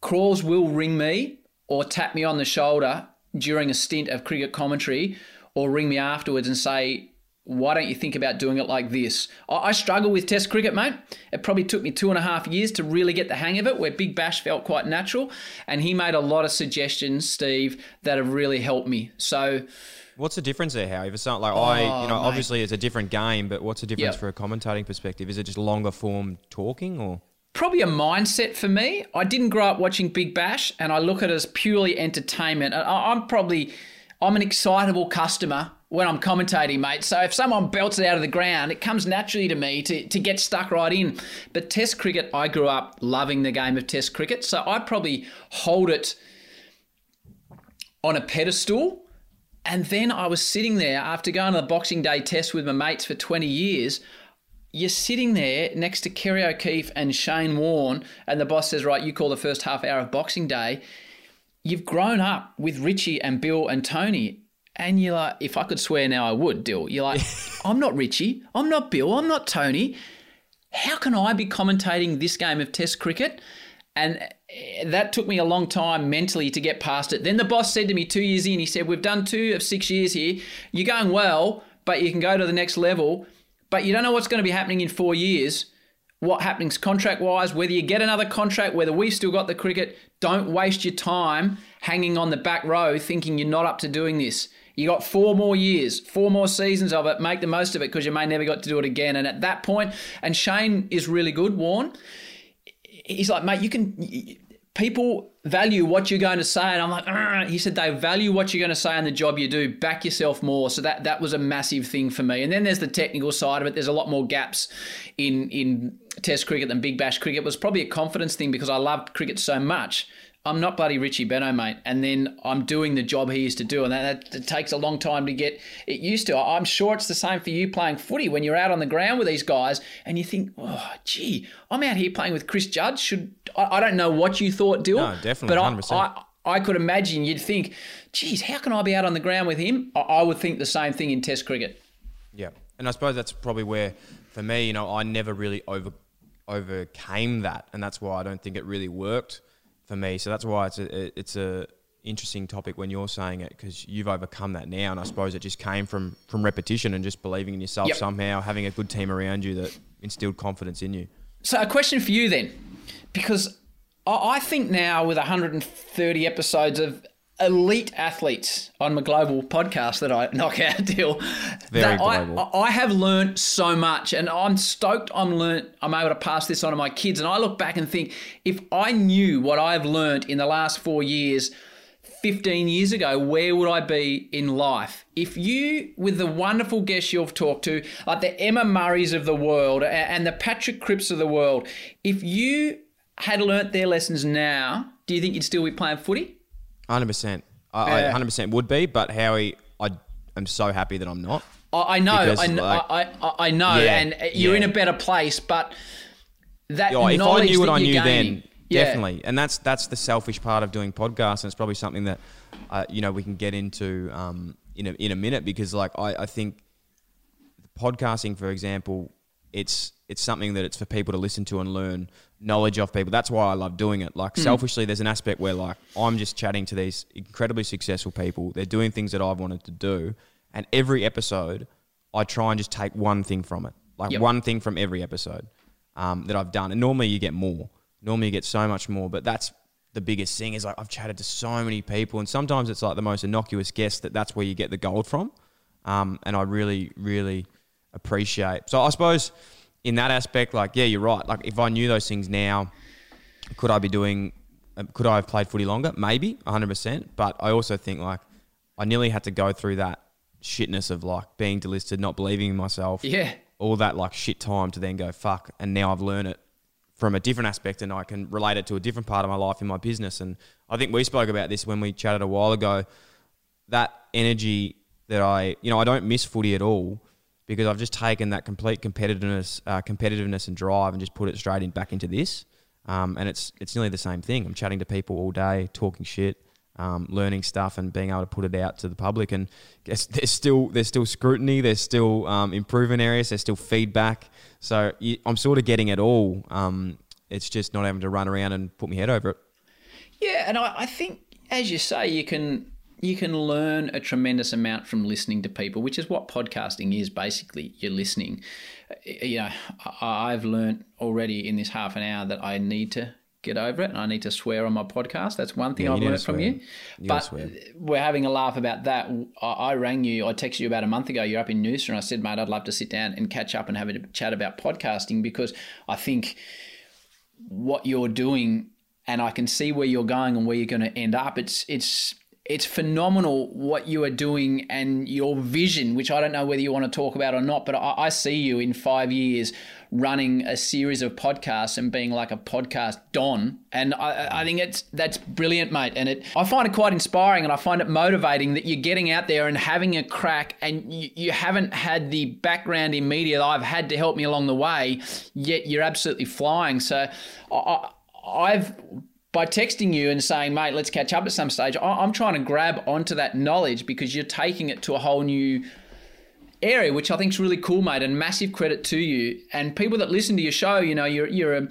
Speaker 7: Crawls will ring me or tap me on the shoulder during a stint of cricket commentary or ring me afterwards and say, why don't you think about doing it like this? I, I struggle with Test cricket, mate. It probably took me two and a half years to really get the hang of it, where Big Bash felt quite natural. And he made a lot of suggestions, Steve, that have really helped me. So,
Speaker 1: What's the difference there, Howie? If it's not like I,
Speaker 7: Oh,
Speaker 1: you know,
Speaker 7: mate.
Speaker 1: obviously it's a different game, but what's the difference
Speaker 7: Yep.
Speaker 1: for a commentating perspective? Is it just longer form talking or?
Speaker 7: probably a mindset for me. I didn't grow up watching Big Bash, and I look at it as purely entertainment. I'm probably I'm an excitable customer when I'm commentating, mate. So if someone belts it out of the ground, it comes naturally to me to, to get stuck right in. But Test cricket, I grew up loving the game of Test cricket, so I'd probably hold it on a pedestal. And then I was sitting there after going to the Boxing Day test with my mates for 20 years you're sitting there next to Kerry O'Keeffe and Shane Warne, and the boss says, Right, you call the first half hour of Boxing Day. You've grown up with Richie and Bill and Tony. And you're like, if I could swear now, I would, Dill. You're like, I'm not Richie. I'm not Bill. I'm not Tony. How can I be commentating this game of Test cricket? And eh, that took me a long time mentally to get past it. Then the boss said to me two years in, he said, We've done two of six years here. You're going well, but you can go to the next level but you don't know what's going to be happening in four years. What happens contract wise, whether you get another contract, whether we've still got the cricket, don't waste your time hanging on the back row thinking you're not up to doing this. You got four more years, four more seasons of it. Make the most of it because you may never got to do it again. And at that point, and Shane is really good, Warren. He's like, mate, you can. People value what you're going to say, and I'm like, "Argh." he said they value what you're going to say and the job you do. Back yourself more. So that that was a massive thing for me. And then there's the technical side of it. There's a lot more gaps in in Test cricket than Big Bash cricket. It was probably a confidence thing because I loved cricket so much. I'm not bloody Richie Benaud, mate. And then I'm doing the job he used to do. And that, that takes a long time to get it used to. I'm sure it's the same for you playing footy when you're out on the ground with these guys and you think, oh, gee, I'm out here playing with Chris Judd. Should I, I don't know what you thought, Dill.
Speaker 1: No, definitely,
Speaker 7: But I-
Speaker 1: 100%.
Speaker 7: I, I could imagine you'd think, geez, how can I be out on the ground with him? I, I would think the same thing in Test cricket.
Speaker 1: Yeah, and I suppose that's probably where, for me, you know, I never really over overcame that, and that's why I don't think it really worked for me. So that's why it's a it's a interesting topic when you're saying it because you've overcome that now, and I suppose it just came from from repetition and just believing in yourself
Speaker 7: Yep.
Speaker 1: somehow, having a good team around you that instilled confidence in you.
Speaker 7: So, a question for you then, because I I think now with 130 episodes of elite athletes on my global podcast that I knock out deal,
Speaker 1: Very
Speaker 7: that I,
Speaker 1: global.
Speaker 7: I have learned so much, and I'm stoked. I'm learnt. I'm able to pass this on to my kids, and I look back and think if I knew what I've learnt in the last four years. 15 years ago, where would I be in life? If you, with the wonderful guests you've talked to, like the Emma Murrays of the world and the Patrick Cripps of the world, if you had learnt their lessons now, do you think you'd still be playing footy?
Speaker 1: Hundred percent, I hundred percent would be, but Howie, I am so happy that I'm not.
Speaker 7: I, know, I, know
Speaker 1: like-
Speaker 7: I, I, I know,
Speaker 1: Yeah,
Speaker 7: and you're
Speaker 1: yeah.
Speaker 7: in a better place, but that
Speaker 1: Yeah, if I knew what I knew
Speaker 7: gaining-
Speaker 1: then,
Speaker 7: Yeah.
Speaker 1: definitely, and that's that's the selfish part of doing podcasts, and it's probably something that uh, you know we can get into um, in a in a minute because like I, I think podcasting, for example, it's it's something that it's for people to listen to and learn knowledge of people. That's why I love doing it. Like
Speaker 7: Hmm.
Speaker 1: selfishly, there's an aspect where like I'm just chatting to these incredibly successful people. They're doing things that I've wanted to do, and every episode, I try and just take one thing from it, like
Speaker 7: Yep.
Speaker 1: one thing from every episode um, that I've done. And normally you get more. Normally you get so much more, but that's the biggest thing is like I've chatted to so many people, and sometimes it's like the most innocuous guest that that's where you get the gold from. Um, and I really, really appreciate. So I suppose in that aspect, like yeah, you're right. Like if I knew those things now, could I be doing? uh, Could I have played footy longer? Maybe, 100. percent But I also think like I nearly had to go through that shitness of like being delisted, not believing in myself
Speaker 7: Yeah.
Speaker 1: all that like shit time to then go fuck and now I've learned it from a different aspect and I can relate it to a different part of my life in my business and I think we spoke about this when we chatted a while ago that energy that I you know I don't miss footy at all because I've just taken that complete competitiveness uh, competitiveness and drive and just put it straight in back into this um, and it's it's nearly the same thing I'm chatting to people all day talking shit um, learning stuff and being able to put it out to the public. And there's still there's still scrutiny, there's still um, improvement areas, there's still feedback. So you, I'm sort of getting it all. Um, it's just not having to run around and put my head over it.
Speaker 7: Yeah, and I, I think, as you say, you can you can learn a tremendous amount from listening to people, which is what podcasting is basically. You're listening. You know, I've learned already in this half an hour that I need to get over it, and I need to swear on my podcast. That's one thing
Speaker 1: Yeah,
Speaker 7: I've learned from you.
Speaker 1: You
Speaker 7: but we're having a laugh about that. I, I rang you. I texted you about a month ago. You're up in Noosa, and I said, mate, I'd love to sit down and catch up and have a chat about podcasting because I think what you're doing and I can see where you're going and where you're going to end up. It's it's it's phenomenal what you are doing and your vision, which I don't know whether you want to talk about or not, but I, I see you in five years running a series of podcasts and being like a podcast don. And I, I think it's that's brilliant, mate. And it I find it quite inspiring and I find it motivating that you're getting out there and having a crack and you, you haven't had the background in media that I've had to help me along the way, yet you're absolutely flying. So I, I've by texting you and saying, mate, let's catch up at some stage, I'm trying to grab onto that knowledge because you're taking it to a whole new area, which I think is really cool, mate, and massive credit to you. And people that listen to your show, you know, you're you're a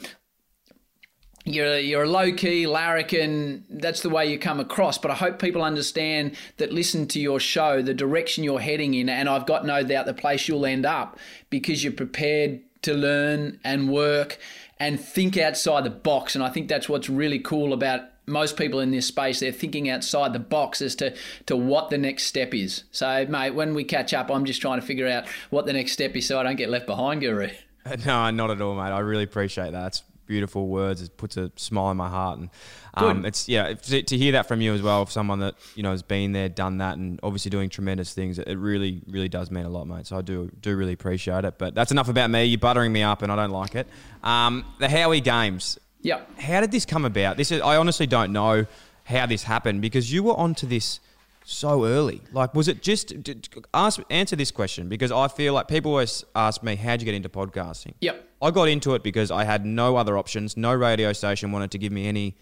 Speaker 7: you're a, you're a low key larrikin. That's the way you come across. But I hope people understand that listen to your show, the direction you're heading in, and I've got no doubt the place you'll end up because you're prepared to learn and work and think outside the box. And I think that's what's really cool about most people in this space, they're thinking outside the box as to, to what the next step is. So, mate, when we catch up, I'm just trying to figure out what the next step is so I don't get left behind, Guru.
Speaker 1: No, not at all, mate. I really appreciate that. It's beautiful words. It puts a smile in my heart, and um, it's yeah to, to hear that from you as well, someone that you know has been there, done that, and obviously doing tremendous things. It really, really does mean a lot, mate. So I do do really appreciate it. But that's enough about me. You're buttering me up, and I don't like it. Um, the Howie Games.
Speaker 7: Yep.
Speaker 1: How did this come about? This is I honestly don't know how this happened because you were onto this so early. Like, was it just d- d- ask answer this question because I feel like people always ask me, "How'd you get into podcasting?"
Speaker 7: Yep.
Speaker 1: I got into it because I had no other options. No radio station wanted to give me any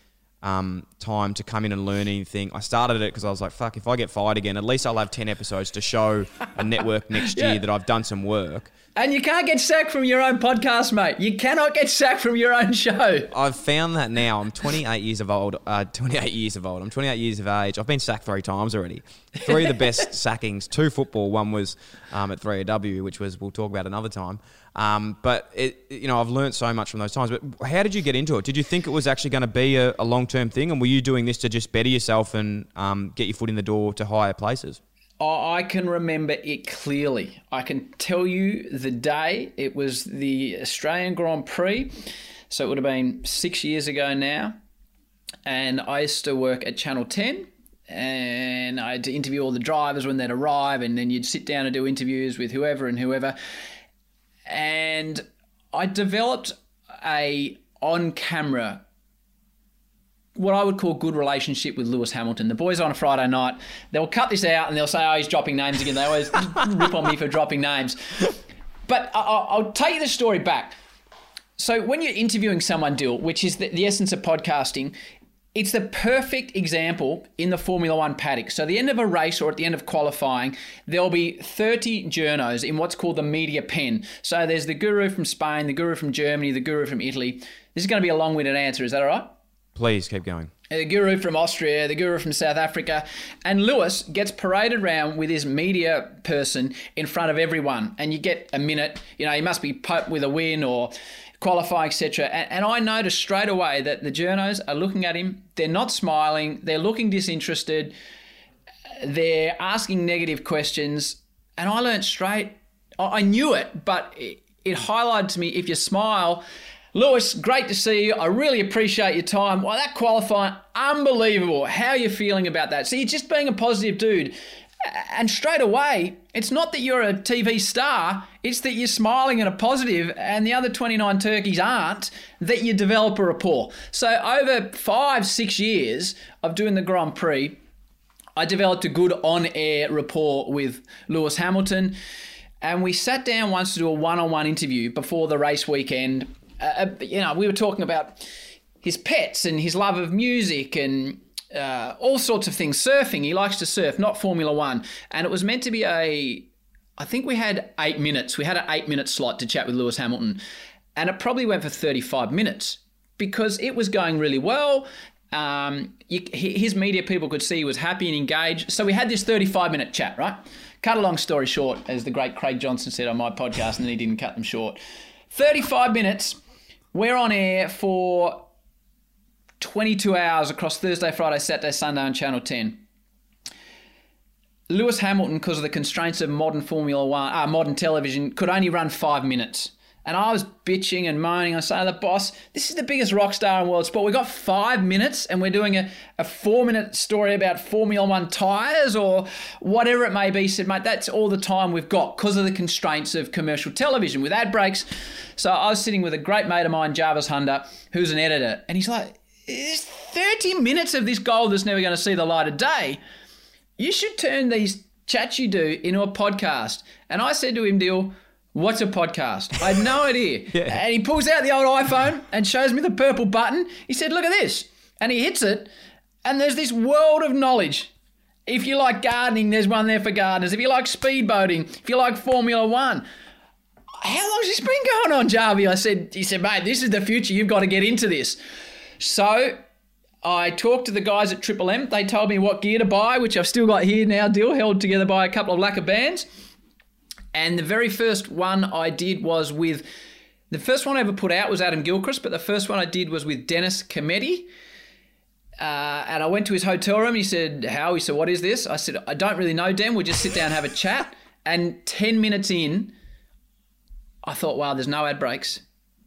Speaker 1: um, time to come in and learn anything. I started it because I was like, "Fuck, if I get fired again, at least I'll have ten episodes to show a network next
Speaker 7: Yeah.
Speaker 1: year that I've done some work."
Speaker 7: And you can't get sacked from your own podcast, mate. You cannot get sacked from your own show.
Speaker 1: I've found that now. I'm 28 years of old. Uh, 28 years of old. I'm 28 years of age. I've been sacked three times already. Three of the best sackings. Two football. One was um, at 3AW, which was we'll talk about another time. Um, but it, you know, I've learned so much from those times. But how did you get into it? Did you think it was actually going to be a, a long term thing, and were you doing this to just better yourself and um, get your foot in the door to higher places?
Speaker 7: I can remember it clearly. I can tell you the day. It was the Australian Grand Prix. So it would have been six years ago now. And I used to work at Channel 10. And I had to interview all the drivers when they'd arrive. And then you'd sit down and do interviews with whoever and whoever. And I developed a on camera what I would call good relationship with Lewis Hamilton. The boys on a Friday night, they'll cut this out and they'll say, "Oh, he's dropping names again." They always rip on me for dropping names. But I- I- I'll take the story back. So when you're interviewing someone, Dill, which is the, the essence of podcasting, it's the perfect example in the Formula One paddock. So the end of a race or at the end of qualifying, there'll be 30 journos in what's called the media pen. So there's the guru from Spain, the guru from Germany, the guru from Italy. This is going to be a long-winded answer. Is that all right?
Speaker 1: Please keep going.
Speaker 7: the guru from Austria, the guru from South Africa, and Lewis gets paraded around with his media person in front of everyone, and you get a minute. You know, he must be put with a win or qualifying, etc. And, and I noticed straight away that the journos are looking at him. They're not smiling. They're looking disinterested. They're asking negative questions, and I learned straight. I I knew it, but it, it highlighted to me if you smile. Lewis, great to see you. I really appreciate your time. Well, that qualifying, unbelievable. How are you feeling about that? So you're just being a positive dude. And straight away, it's not that you're a TV star, it's that you're smiling and a positive, and the other 29 turkeys aren't, that you develop a rapport. So over five, six years of doing the Grand Prix, I developed a good on air rapport with Lewis Hamilton. And we sat down once to do a one on one interview before the race weekend. Uh, you know, we were talking about his pets and his love of music and uh, all sorts of things. Surfing, he likes to surf, not Formula One. And it was meant to be a, I think we had eight minutes. We had an eight minute slot to chat with Lewis Hamilton. And it probably went for 35 minutes because it was going really well. Um, you, his media people could see he was happy and engaged. So we had this 35 minute chat, right? Cut a long story short, as the great Craig Johnson said on my podcast, and then he didn't cut them short. 35 minutes. We're on air for 22 hours across Thursday, Friday, Saturday, Sunday on Channel 10. Lewis Hamilton, because of the constraints of modern Formula One, uh, modern television, could only run five minutes. And I was bitching and moaning. I say to the boss, this is the biggest rock star in world sport. We've got five minutes and we're doing a, a four minute story about Formula One tyres or whatever it may be. He said, mate, that's all the time we've got because of the constraints of commercial television with ad breaks. So I was sitting with a great mate of mine, Jarvis Hunter, who's an editor. And he's like, there's 30 minutes of this gold that's never going to see the light of day you should turn these chats you do into a podcast. And I said to him, Dill, what's a podcast? I had no idea. And he pulls out the old iPhone and shows me the purple button. He said, Look at this. And he hits it, and there's this world of knowledge. If you like gardening, there's one there for gardeners. If you like speedboating, if you like Formula One, how long's this been going on, Jarvie? I said, he said, mate, this is the future. You've got to get into this. So I talked to the guys at Triple M. They told me what gear to buy, which I've still got here now, Dill held together by a couple of lacquer bands. And the very first one I did was with the first one I ever put out was Adam Gilchrist, but the first one I did was with Dennis Cometti. Uh, and I went to his hotel room. He said, "How?" He said, "What is this?" I said, "I don't really know, Dan. We'll just sit down and have a chat." And ten minutes in, I thought, "Wow, there's no ad breaks.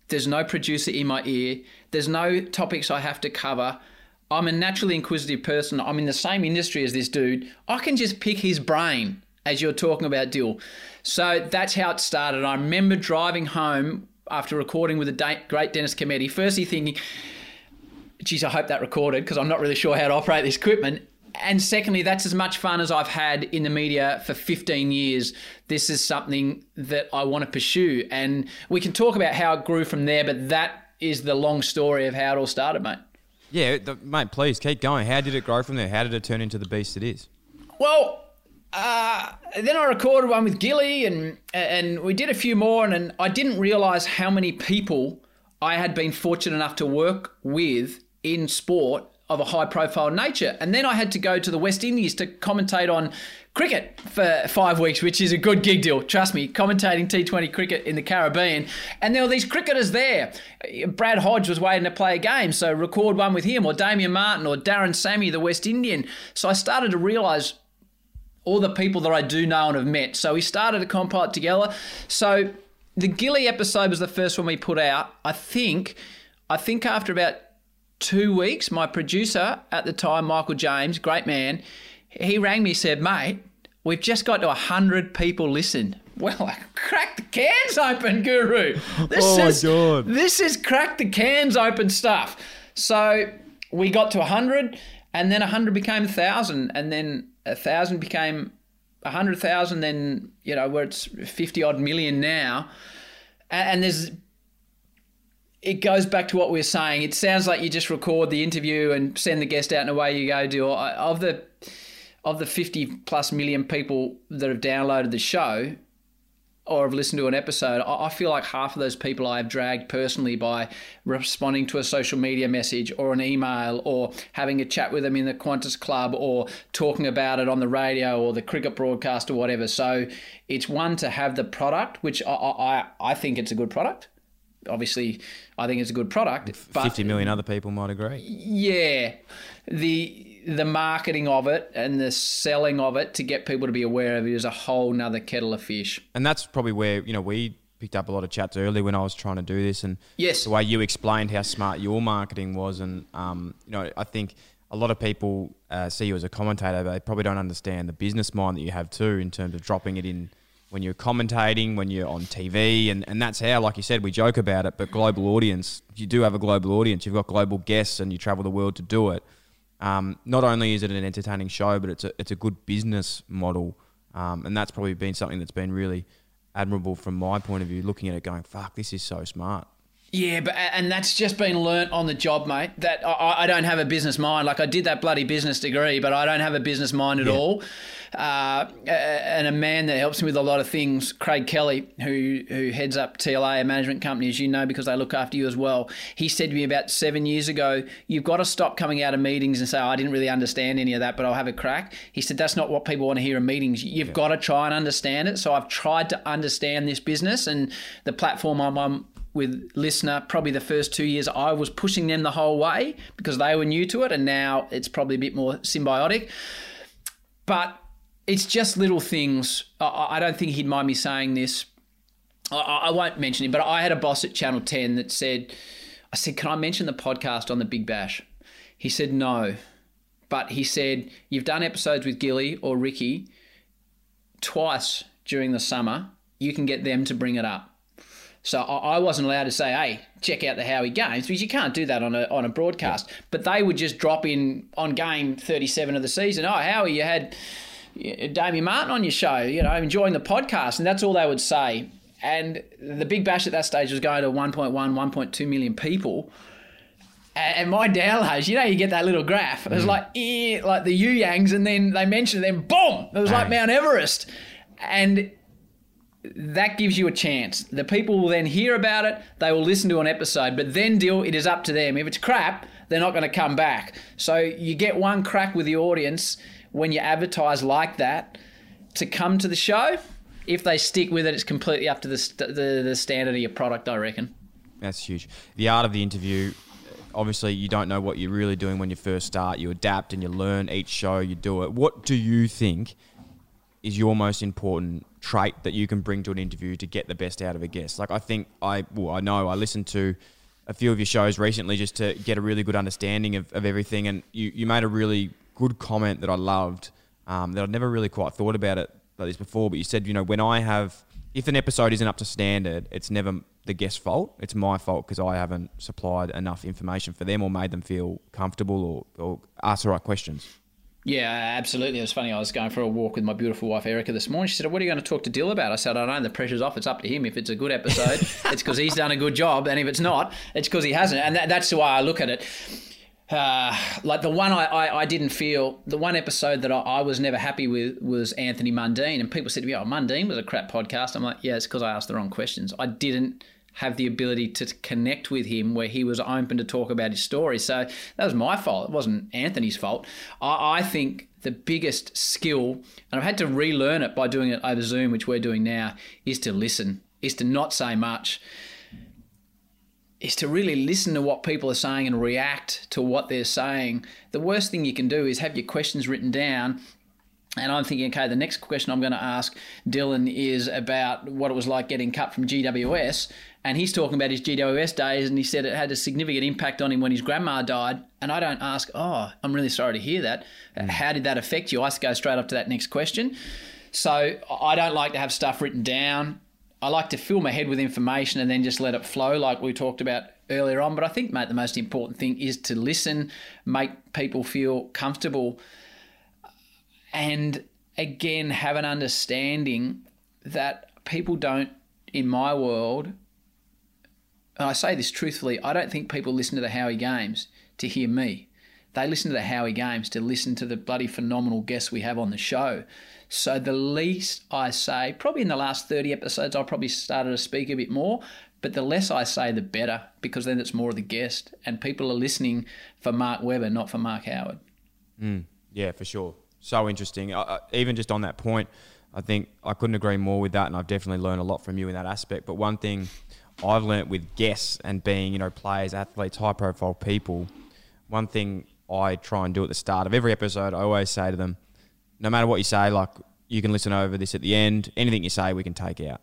Speaker 7: There's no producer in my ear. There's no topics I have to cover. I'm a naturally inquisitive person. I'm in the same industry as this dude. I can just pick his brain as you're talking about Dill. So that's how it started. I remember driving home after recording with the great Dennis Cometti, firstly thinking, geez, I hope that recorded because I'm not really sure how to operate this equipment. And secondly, that's as much fun as I've had in the media for 15 years. This is something that I want to pursue. And we can talk about how it grew from there, but that is the long story of how it all started, mate.
Speaker 1: Yeah, the, mate, please keep going. How did it grow from there? How did it turn into the beast it is?
Speaker 7: Well, uh, then I recorded one with Gilly, and and we did a few more, and, and I didn't realise how many people I had been fortunate enough to work with in sport of a high profile nature. And then I had to go to the West Indies to commentate on cricket for five weeks, which is a good gig Dill. Trust me, commentating T20 cricket in the Caribbean. And there were these cricketers there. Brad Hodge was waiting to play a game, so record one with him, or Damien Martyn, or Darren Sammy, the West Indian. So I started to realise all the people that I do know and have met. So we started to compile it together. So the Gilly episode was the first one we put out. I think, I think after about two weeks, my producer at the time, Michael James, great man, he rang me, said, mate, we've just got to 100 people listen. Well, I cracked the cans open, Guru. This
Speaker 1: oh,
Speaker 7: is,
Speaker 1: my God.
Speaker 7: This is crack the cans open stuff. So we got to 100, and then 100 became 1,000, and then 1,000 became a 100,000, then, you know, where it's 50 odd million now. And there's it goes back to what we are saying. It sounds like you just record the interview and send the guest out and away you go. Do uh, of the of the fifty plus million people that have downloaded the show or have listened to an episode, I feel like half of those people I have dragged personally by responding to a social media message or an email or having a chat with them in the Qantas Club or talking about it on the radio or the cricket broadcast or whatever. So it's one to have the product, which I, I, I think it's a good product obviously I think it's a good product.
Speaker 1: But 50 million other people might agree.
Speaker 7: Yeah. The the marketing of it and the selling of it to get people to be aware of it is a whole nother kettle of fish.
Speaker 1: And that's probably where, you know, we picked up a lot of chats early when I was trying to do this and
Speaker 7: yes.
Speaker 1: the way you explained how smart your marketing was and um, you know, I think a lot of people uh, see you as a commentator, but they probably don't understand the business mind that you have too in terms of dropping it in when you're commentating, when you're on TV, and, and that's how, like you said, we joke about it, but global audience, you do have a global audience. You've got global guests and you travel the world to do it. Um, not only is it an entertaining show, but it's a, it's a good business model. Um, and that's probably been something that's been really admirable from my point of view, looking at it going, fuck, this is so smart.
Speaker 7: Yeah, but and that's just been learnt on the job, mate. That I, I, don't have a business mind. Like I did that bloody business degree, but I don't have a business mind at yeah. all. Uh, and a man that helps me with a lot of things, Craig Kelly, who who heads up TLA, a management company, as you know, because they look after you as well. He said to me about seven years ago, "You've got to stop coming out of meetings and say, oh, I didn't really understand any of that, but I'll have a crack." He said that's not what people want to hear in meetings. You've yeah. got to try and understand it. So I've tried to understand this business and the platform I'm on with LiSTNR probably the first two years i was pushing them the whole way because they were new to it and now it's probably a bit more symbiotic. But it's just little things. I, don't think he'd mind me saying this. I, won't mention it but i had a boss at channel 10 that said i said can i mention the podcast on the big bash? He said no. But he said you've done episodes with gilly or ricky twice during the summer. You can get them to bring it up so I wasn't allowed to say, "Hey, check out the Howie games," because you can't do that on a on a broadcast. But they would just drop in on game thirty seven of the season. Oh, Howie, you had Damien Martyn on your show. You know, enjoying the podcast, and that's all they would say. And the Big Bash at that stage was going to 1.1, 1.2 million people. And my downloads, you know, you get that little graph. It was mm. like, eh, like the You Yangs, and then they mentioned them, boom! It was like Mount Everest. And that gives you a chance. The people will then hear about it, they will listen to an episode, but then Dill it is up to them. If it's crap, they're not going to come back. So you get one crack with the audience when you advertise like that to come to the show. If they stick with it, it's completely up to the, the, the standard of your product, I reckon.
Speaker 1: That's huge. The art of the interview obviously you don't know what you're really doing when you first start. You adapt and you learn each show. You do it. What do you think is your most important trait that you can bring to an interview to get the best out of a guest? Like I think I well I know I listened to a few of your shows recently just to get a really good understanding of, of everything and you, you made a really good comment that I loved um, that I'd never really quite thought about it like this before but you said you know when I have if an episode isn't up to standard it's never the guest's fault it's my fault because I haven't supplied enough information for them or made them feel comfortable or, or ask the right questions.
Speaker 7: Yeah, absolutely. It was funny. I was going for a walk with my beautiful wife Erica this morning. She said, "What are you going to talk to Dill about?" I said, "I don't know the pressure's off. It's up to him. If it's a good episode, it's because he's done a good job, and if it's not, it's because he hasn't." And that, that's the way I look at it. Uh, like the one I, I, I, didn't feel, the one episode that I, I, was never happy with was Anthony Mundine. And people said to me, oh, Mundine was a crap podcast. I'm like, yeah, it's because I asked the wrong questions. I didn't have the ability to connect with him where he was open to talk about his story. So that was my fault. It wasn't Anthony's fault. I, I think the biggest skill, and I've had to relearn it by doing it over Zoom, which we're doing now, is to listen, is to not say much, is to really listen to what people are saying and react to what they're saying. The worst thing you can do is have your questions written down and I'm thinking, okay, the next question I'm going to ask Dylan is about what it was like getting cut from GWS. And he's talking about his GWS days, and he said it had a significant impact on him when his grandma died. And I don't ask, oh, I'm really sorry to hear that. Mm. How did that affect you? I go straight up to that next question. So I don't like to have stuff written down. I like to fill my head with information and then just let it flow, like we talked about earlier on. But I think, mate, the most important thing is to listen, make people feel comfortable and again have an understanding that people don't in my world and I say this truthfully, I don't think people listen to the Howie games to hear me. They listen to the Howie games to listen to the bloody phenomenal guests we have on the show. So the least I say, probably in the last 30 episodes, I probably started to speak a bit more, but the less I say, the better, because then it's more of the guest, and people are listening for Mark Webber, not for Mark Howard.
Speaker 1: Mm, yeah, for sure so interesting. Uh, even just on that point, I think I couldn't agree more with that, and I've definitely learned a lot from you in that aspect. But one thing I've learnt with guests and being, you know, players, athletes, high profile people, one thing I try and do at the start of every episode, I always say to them, no matter what you say, like you can listen over this at the end. Anything you say, we can take out.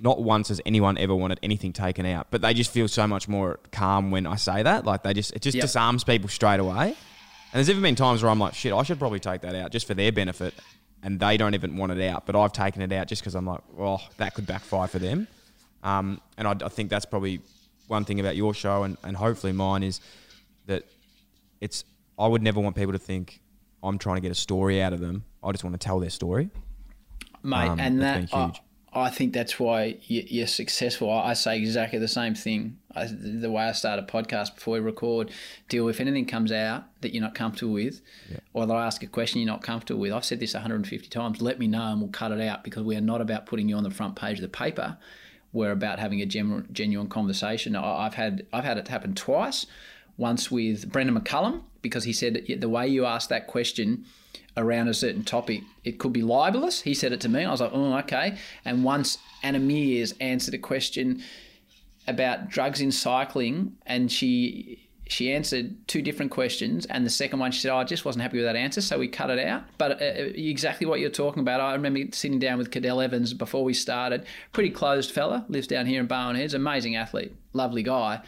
Speaker 1: Not once has anyone ever wanted anything taken out, but they just feel so much more calm when I say that. Like they just it just yep. disarms people straight away. And there's even been times where I'm like, shit, I should probably take that out just for their benefit. And they don't even want it out, but I've taken it out just because I'm like, well, that could backfire for them. Um, and I, I, think that's probably one thing about your show and, and hopefully mine is that it's, I would never want people to think I'm trying to get a story out of them. I just want to tell their story.
Speaker 7: Mate, um, and that, I think that's why you're successful. I say exactly the same thing. I, the way I start a podcast before we record, Dill if anything comes out that you're not comfortable with, yeah. or that I ask a question you're not comfortable with. I've said this 150 times. Let me know, and we'll cut it out because we are not about putting you on the front page of the paper. We're about having a genuine, conversation. I've had I've had it happen twice. Once with Brendon McCullum because he said the way you asked that question around a certain topic, it could be libelous. He said it to me. I was like, oh, okay. And once Anna Meares answered a question about drugs in cycling, and she she answered two different questions, and the second one she said, oh, I just wasn't happy with that answer, so we cut it out. But uh, uh, exactly what you're talking about, I remember sitting down with Cadel Evans before we started. Pretty closed fella, lives down here in Barwon Heads, amazing athlete, lovely guy.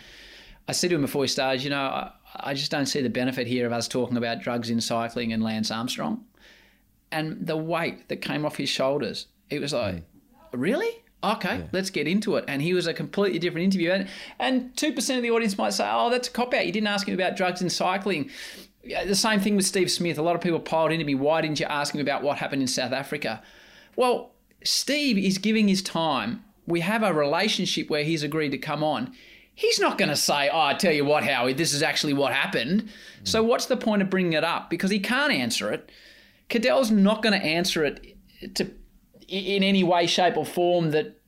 Speaker 7: I said to him before we started, you know, I, I just don't see the benefit here of us talking about drugs in cycling and Lance Armstrong. And the weight that came off his shoulders, it was like, mm. really? Okay, yeah. let's get into it. And he was a completely different interview. And, and 2% of the audience might say, oh, that's a cop out. You didn't ask him about drugs and cycling. The same thing with Steve Smith. A lot of people piled into me, why didn't you ask him about what happened in South Africa? Well, Steve is giving his time. We have a relationship where he's agreed to come on he's not going to say, "Oh, I tell you what, Howie, this is actually what happened." Mm. So what's the point of bringing it up because he can't answer it? Cadel's not going to answer it to in any way, shape, or form that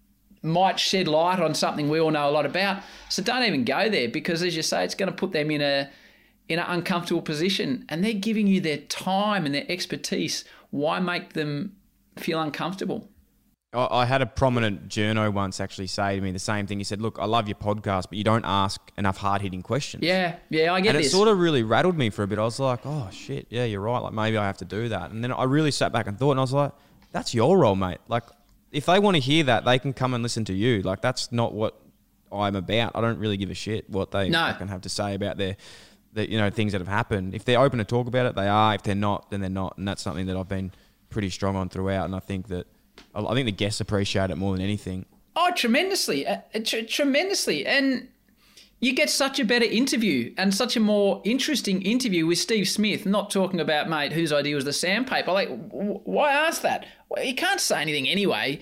Speaker 7: might shed light on something we all know a lot about. So don't even go there because, as you say, it's going to put them in a in an uncomfortable position, and they're giving you their time and their expertise. Why make them feel uncomfortable?
Speaker 1: I, had a prominent journo once actually say to me the same thing. He said, "Look, I love your podcast, but you don't ask enough hard hitting questions."
Speaker 7: Yeah, yeah, I get
Speaker 1: and
Speaker 7: this.
Speaker 1: it sort of really rattled me for a bit. I was like, "Oh shit, yeah, you're right. Like maybe I have to do that." And then I really sat back and thought, and I was like, "That's your role, mate. Like if they want to hear that, they can come and listen to you. Like that's not what I'm about. I don't really give a shit what they
Speaker 7: No.
Speaker 1: fucking have to say about their." The, you know things that have happened. If they're open to talk about it, they are. If they're not, then they're not. And that's something that I've been pretty strong on throughout. And I think that I think the guests appreciate it more than anything.
Speaker 7: Oh, tremendously, uh, uh, tr- tremendously, and you get such a better interview and such a more interesting interview with Steve Smith. Not talking about mate whose idea was the sandpaper. Like, why ask that? Well, you can't say anything anyway.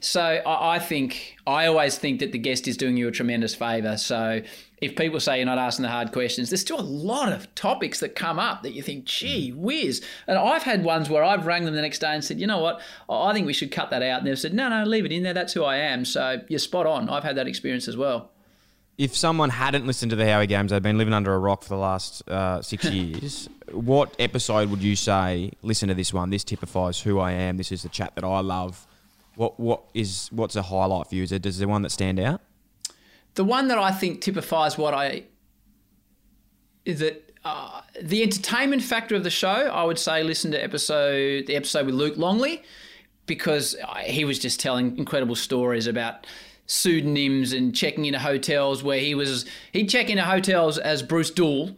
Speaker 7: So I, I think I always think that the guest is doing you a tremendous favour. So if people say you're not asking the hard questions, there's still a lot of topics that come up that you think, gee mm. whiz. And I've had ones where I've rang them the next day and said, you know what, I I think we should cut that out. And they've said, no, no, leave it in there. That's who I am. So you're spot on. I've had that experience as well.
Speaker 1: If someone hadn't listened to the Howie Games, they've been living under a rock for the last uh, six years. What episode would you say? Listen to this one. This typifies who I am. This is the chat that I love. What what is what's a highlight for you? Is there, does there one that stand out?
Speaker 7: The one that I think typifies what I is that uh, the entertainment factor of the show. I would say listen to episode the episode with Luke Longley because he was just telling incredible stories about pseudonyms and checking into hotels where he was he'd check into hotels as Bruce Dool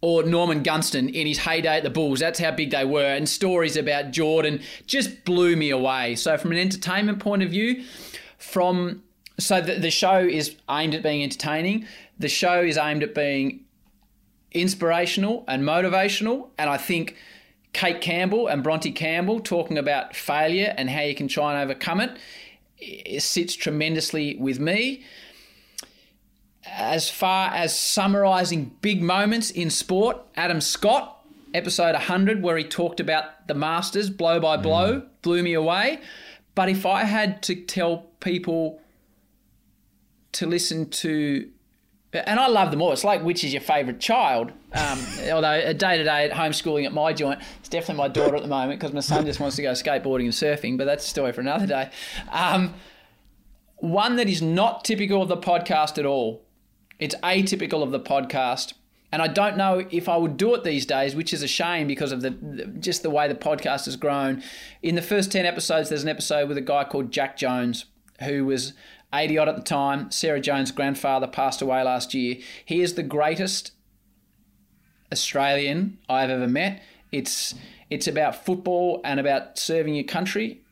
Speaker 7: or Norman Gunston in his heyday at the Bulls. That's how big they were. And stories about Jordan just blew me away. So, from an entertainment point of view, from so the, the show is aimed at being entertaining. The show is aimed at being inspirational and motivational. And I think Cate Campbell and Bronte Campbell talking about failure and how you can try and overcome it, it sits tremendously with me as far as summarizing big moments in sport, Adam Scott, episode 100, where he talked about the Masters blow by mm. blow, blew me away. But if I had to tell people to listen to, and I love them all, it's like which is your favourite child. Um, although a day to day at homeschooling at my joint, it's definitely my daughter at the moment because my son just wants to go skateboarding and surfing, but that's a story for another day. Um, one that is not typical of the podcast at all. It's atypical of the podcast. And I don't know if I would do it these days, which is a shame because of the, the just the way the podcast has grown. In the first 10 episodes, there's an episode with a guy called Jack Jones, who was 80 odd at the time. Sarah Jones' grandfather passed away last year. He is the greatest Australian I've ever met. It's it's about football and about serving your country.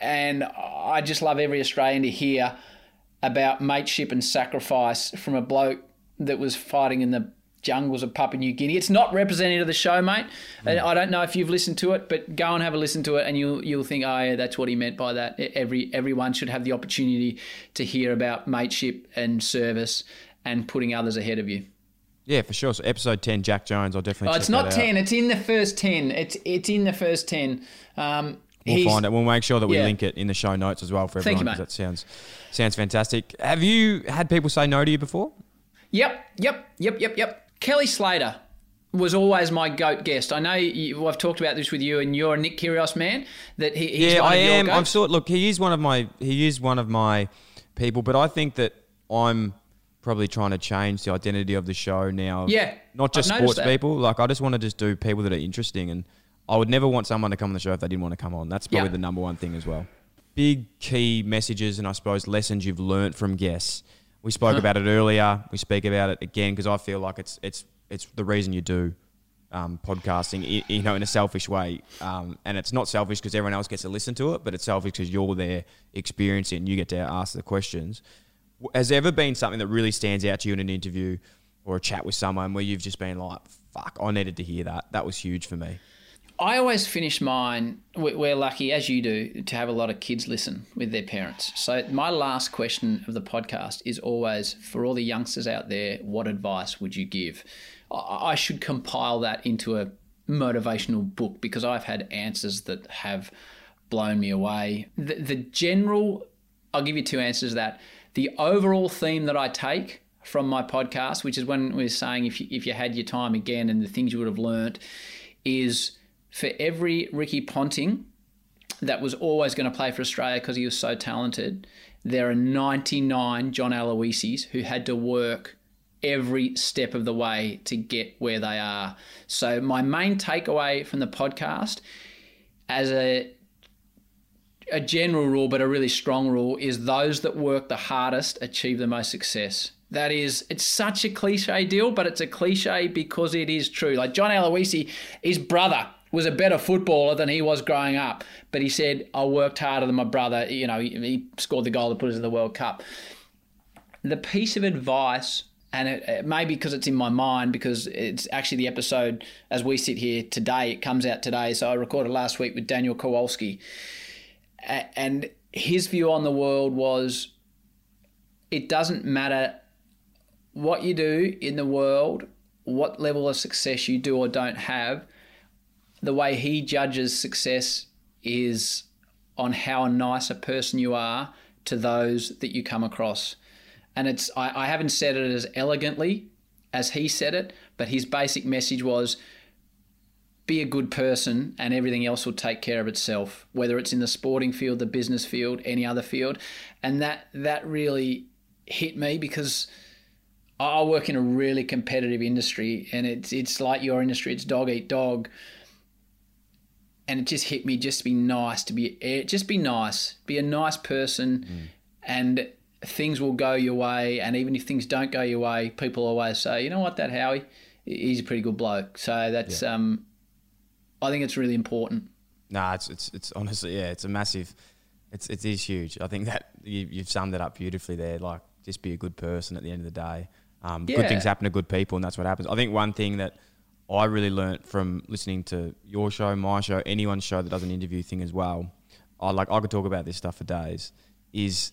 Speaker 7: And I just love every Australian to hear about mateship and sacrifice from a bloke that was fighting in the jungles of Papua New Guinea. It's not representative of the show, mate. Hmm. And I don't know if you've listened to it, but go and have a listen to it, and you'll you'll think, oh yeah, that's what he meant by that. Every everyone should have the opportunity to hear about mateship and service and putting others ahead of you.
Speaker 1: Yeah, for sure. So episode ten, Jack Jones. I'll definitely.
Speaker 7: Oh, it's not
Speaker 1: that out.
Speaker 7: ten. It's in the first ten. It's it's in the first ten. Um,
Speaker 1: We'll find it. We'll make sure that we
Speaker 7: yeah.
Speaker 1: link it in the show notes as well for
Speaker 7: Thank
Speaker 1: everyone.
Speaker 7: you,
Speaker 1: That sounds sounds fantastic. Have you had people say no to you before?
Speaker 7: Yep, yep, yep, yep, yep. Kelly Slater was always my goat guest. I know you, I've talked about this with you, and you're a Nick Kyrgios man. That he, he's
Speaker 1: yeah, I am. I'm sort. Look, he is one of my. He is one of my people, but I think that I'm probably trying to change the identity of the show now.
Speaker 7: Yeah,
Speaker 1: not just
Speaker 7: I've
Speaker 1: sports people. Like I just want to just do people that are interesting, and I would never want someone to come on the show if they didn't want to come on. That's probably
Speaker 7: Yeah.
Speaker 1: the number one thing as well. Big key messages and I suppose lessons you've learnt from guests. We spoke
Speaker 7: Huh.
Speaker 1: about it earlier. We speak about it again because I feel like it's it's it's the reason you do um, podcasting, you know, in a selfish way. Um, and it's not selfish because everyone else gets to listen to it, but it's selfish because you're there experiencing it and you get to ask the questions. Has there ever been something that really stands out to you in an interview or a chat with someone where you've just been like, fuck, I needed to hear that? That was huge for me.
Speaker 7: I always finish mine. we- We're lucky, as you do, to have a lot of kids listen with their parents. So my last question of the podcast is always for all the youngsters out there: What advice would you give? I should compile that into a motivational book because I've had answers that have blown me away. The, the general, I'll give you two answers that. The overall theme that I take from my podcast, which is when we we're saying if you, if you had your time again and the things you would have learnt, is for every Ricky Ponting that was always going to play for Australia because he was so talented. There are 99 John Aloisis who had to work every step of the way to get where they are. So my main takeaway from the podcast as a a general rule, but a really strong rule, is those that work the hardest achieve the most success. That is, it's such a cliche Dill, but it's a cliche because it is true. Like John Aloisi, his brother was a better footballer than he was growing up, but he said, I worked harder than my brother. You know, he, scored the goal to put us in the World Cup. The piece of advice, and it, it may be because it's in my mind, because it's actually the episode as we sit here today, it comes out today. So I recorded last week with Daniel Kowalski and his view on the world was it doesn't matter what you do in the world, what level of success you do or don't have. The way he judges success is on how nice a person you are to those that you come across. And it's I, I haven't said it as elegantly as he said it, but his basic message was be a good person and everything else will take care of itself whether it's in the sporting field the business field any other field. And that that really hit me because I work in a really competitive industry and it's it's like your industry it's dog eat dog. And it just hit me just to be nice to be eh, just be nice be a nice person mm. and things will go your way. And even if things don't go your way people always say you know what that Howie? He's a pretty good bloke. So that's yeah. um I think it's really important.
Speaker 1: Nah, it's it's it's honestly yeah, it's a massive. It's it is huge. I think that you, you've summed it up beautifully there. Like just be a good person at the end of the day. Um, yeah. Good things happen to good people, and that's what happens. I think one thing that I really learnt from listening to your show, my show, anyone's show that does an interview thing as well. I like I could talk about this stuff for days. Is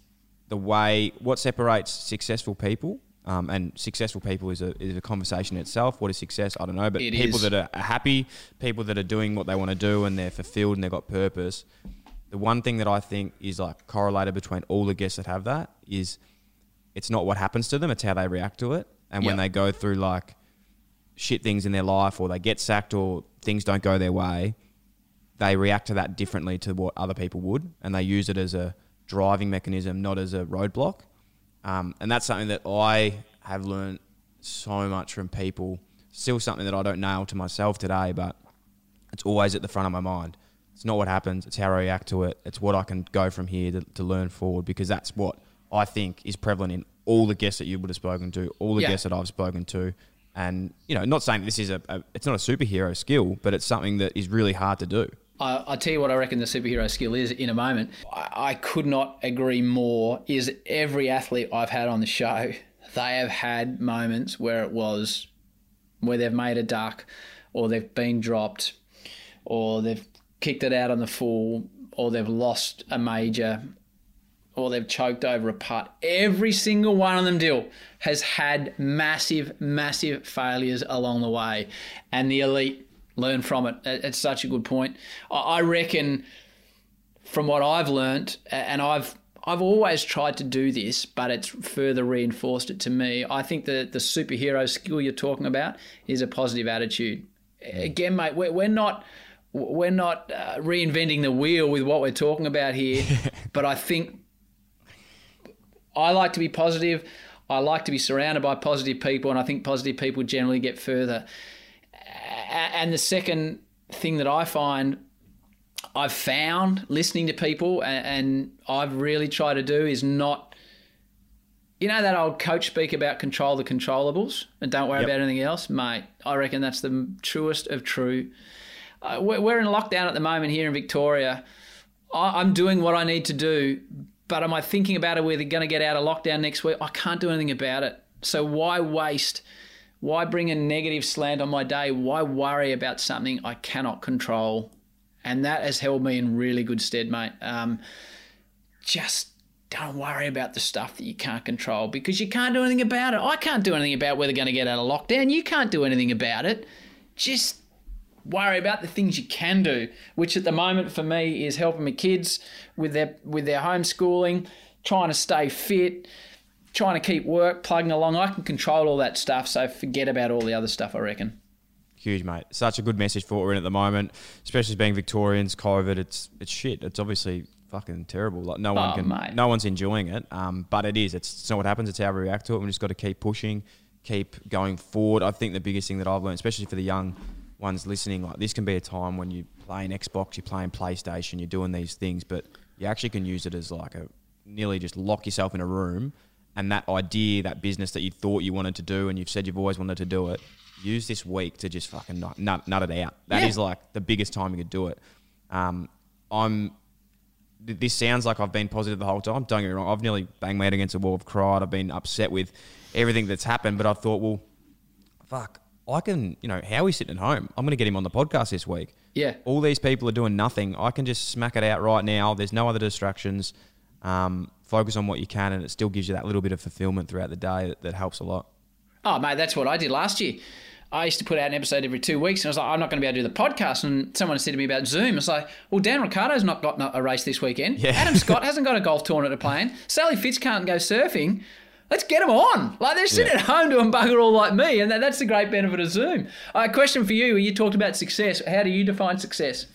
Speaker 1: the way what separates successful people um, and successful people is a, is a conversation in itself. What is success? I don't know. But it people is. that are happy, people that are doing what they want to do and they're fulfilled and they've got purpose. The one thing that I think is like correlated between all the guests that have that is it's not what happens to them, it's how they react to it. And yep. when they go through like shit things in their life or they get sacked or things don't go their way, they react to that differently to what other people would. And they use it as a driving mechanism, not as a roadblock. Um, and that's something that I have learned so much from people. Still something that I don't nail to myself today, but it's always at the front of my mind. It's not what happens, it's how I react to it. It's what I can go from here to, to learn forward because that's what I think is prevalent in all the guests that you would have spoken to, all the yeah. guests that I've spoken to. And, you know, not saying this is a, a, it's not a superhero skill, but it's something that is really hard to do.
Speaker 7: I, will tell you what I reckon the superhero skill is in a moment. I, could not agree more. Is every athlete I've had on the show, they have had moments where it was where they've made a duck, or they've been dropped, or they've kicked it out on the full, or they've lost a major, or they've choked over a putt. Every single one of them, Dill, has had massive, massive failures along the way. And the elite learn from it. It's such a good point. I reckon, from what I've learned, and I've I've always tried to do this, but it's further reinforced it to me. I think the the superhero skill you're talking about is a positive attitude. Again, mate, we're, we're not we're not uh, reinventing the wheel with what we're talking about here, but I think I like to be positive. I like to be surrounded by positive people, and I think positive people generally get further and the second thing that I find I've found listening to people and, and I've really tried to do is not you know that old coach speak about control the controllables and don't worry yep. about anything else, mate. I reckon that's the truest of true. Uh, we're, we're in lockdown at the moment here in Victoria. I, I'm doing what I need to do, but am I thinking about it? We're going to get out of lockdown next week. I can't do anything about it. So why waste why bring a negative slant on my day? Why worry about something I cannot control? And that has held me in really good stead, mate. Um, just don't worry about the stuff that you can't control because you can't do anything about it. I can't do anything about whether they're going to get out of lockdown. You can't do anything about it. Just worry about the things you can do, which at the moment for me is helping my kids with their with their homeschooling, trying to stay fit, trying to keep work plugging along. I can control all that stuff, so forget about all the other stuff. I reckon.
Speaker 1: Huge, mate. Such a good message for what we're in at the moment, especially as being Victorians. COVID, it's it's shit. It's obviously fucking terrible. Like no one
Speaker 7: Oh,
Speaker 1: can,
Speaker 7: mate.
Speaker 1: no one's enjoying it. Um, but it is. It's, it's not what happens. It's how we react to it. We just got to keep pushing, keep going forward. I think the biggest thing that I've learned, especially for the young ones listening, like this can be a time when you playing Xbox, you're playing PlayStation, you're doing these things, but you actually can use it as like a nearly just lock yourself in a room and that idea, that business that you thought you wanted to do and you've said you've always wanted to do it, use this week to just fucking nut, nut, nut it out. That is
Speaker 7: Yeah.
Speaker 1: like the biggest time you could do it. Um, I'm. th- This sounds like I've been positive the whole time. Don't get me wrong. I've nearly banged my head against the wall. I've cried. I've been upset with everything that's happened. But I thought, well, fuck, I can. You know, Howie's sitting at home. I'm going to get him on the podcast this week.
Speaker 7: Yeah.
Speaker 1: All these people are doing nothing. I can just smack it out right now. There's no other distractions. Um, focus on what you can, and it still gives you that little bit of fulfillment throughout the day that, that helps a lot.
Speaker 7: Oh, mate, that's what I did last year. I used to put out an episode every two weeks, and I was like, I'm not going to be able to do the podcast. And someone said to me about Zoom. It's like, well, Dan Ricciardo's not got a race this weekend.
Speaker 1: Yeah.
Speaker 7: Adam Scott hasn't got a golf tournament to play in. Sally Fitz can't go surfing. Let's get them on. Like they're sitting
Speaker 1: Yeah.
Speaker 7: at home doing bugger all like me, and that, that's the great benefit of Zoom. Uh, question for you: You talked about success. How do you define success?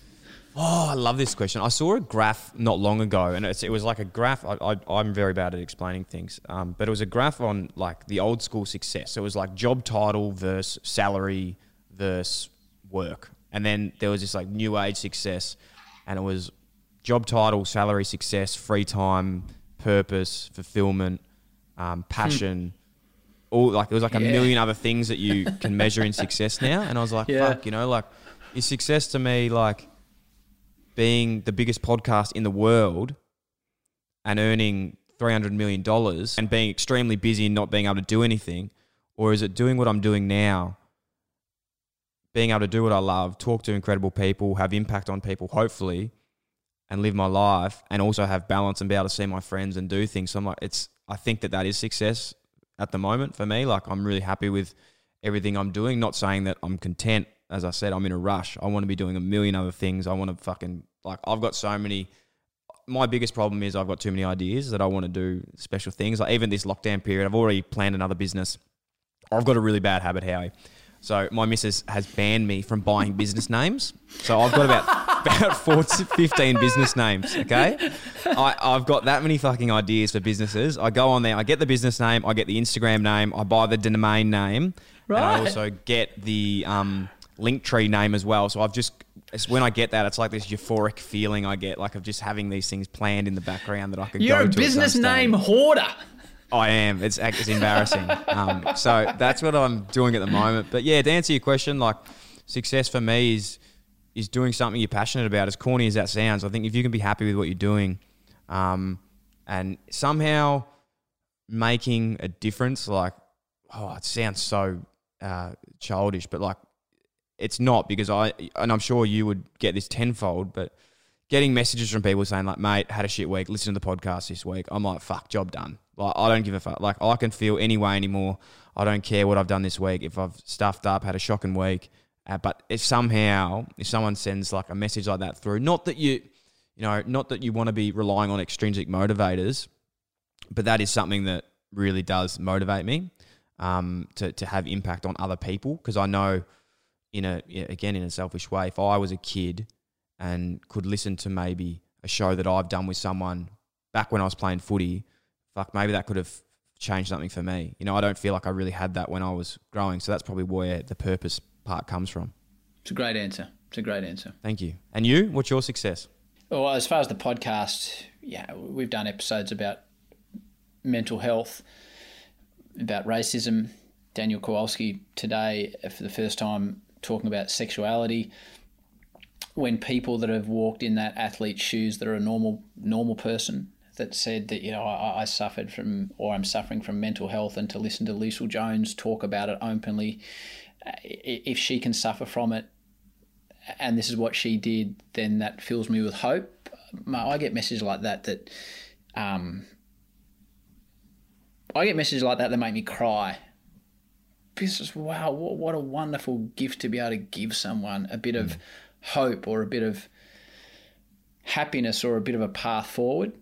Speaker 1: Oh, I love this question. I saw a graph not long ago, and it's, it was like a graph. I, I, I'm very bad at explaining things, um, but it was a graph on like the old school success. So it was like job title versus salary versus work, and then there was this like new age success, and it was job title, salary, success, free time, purpose, fulfillment, um, passion. All like there was like a million other things that you can measure in success now, and I was like,
Speaker 7: Yeah.
Speaker 1: fuck, you know, like is success to me like being the biggest podcast in the world and earning $300 million and being extremely busy and not being able to do anything? Or is it doing what I'm doing now, being able to do what I love, talk to incredible people, have impact on people, hopefully, and live my life and also have balance and be able to see my friends and do things? So I'm like, it's, I think that that is success at the moment for me. Like, I'm really happy with everything I'm doing. Not saying that I'm content. As I said, I'm in a rush. I want to be doing a million other things. I want to fucking like I've got so many. My biggest problem is I've got too many ideas that I want to do special things. Like even this lockdown period, I've already planned another business. I've got a really bad habit, Howie. So my missus has banned me from buying business names. So I've got about about 14, 15 business names. Okay, I, I've got that many fucking ideas for businesses. I go on there, I get the business name, I get the Instagram name, I buy the domain name, and I also get the um, Linktree name as well. So I've just it's when I get that, it's like this euphoric feeling I get, like of just having these things planned in the background that I can
Speaker 7: You're
Speaker 1: go
Speaker 7: a
Speaker 1: to.
Speaker 7: business name hoarder.
Speaker 1: I am. It's it's embarrassing. um, so that's what I'm doing at the moment. But yeah, to answer your question, like success for me is is doing something you're passionate about. As corny as that sounds, I think if you can be happy with what you're doing, um, and somehow making a difference, like oh, it sounds so uh, childish, but like it's not because I and I'm sure you would get this tenfold, but getting messages from people saying like, "Mate, had a shit week. Listen to the podcast this week." I'm like, "Fuck, job done." Like I don't give a fuck. Like I can feel any way anymore. I don't care what I've done this week. If I've stuffed up, had a shocking week, uh, but if somehow if someone sends like a message like that through, not that you, you know, not that you want to be relying on extrinsic motivators, but that is something that really does motivate me um, to to have impact on other people because I know in a again in a selfish way if I was a kid and could listen to maybe a show that I've done with someone back when I was playing footy fuck maybe that could have changed something for me you know I don't feel like I really had that when I was growing so that's probably where the purpose part comes from
Speaker 7: It's a great answer. It's a great answer.
Speaker 1: thank you and you what's your success
Speaker 7: Well, as far as the podcast, yeah, we've done episodes about mental health, about racism. Daniel Kowalski today, for the first time, talking about sexuality. When people that have walked in that athlete's shoes, that are a normal normal person, that said that you know I, I suffered from or I'm suffering from mental health, and to listen to Leisel Jones talk about it openly, if she can suffer from it, and this is what she did, then that fills me with hope. I get messages like that that, um, I get messages like that that make me cry. Wow, what, what a wonderful gift to be able to give someone a bit of mm. hope or a bit of happiness or a bit of a path forward.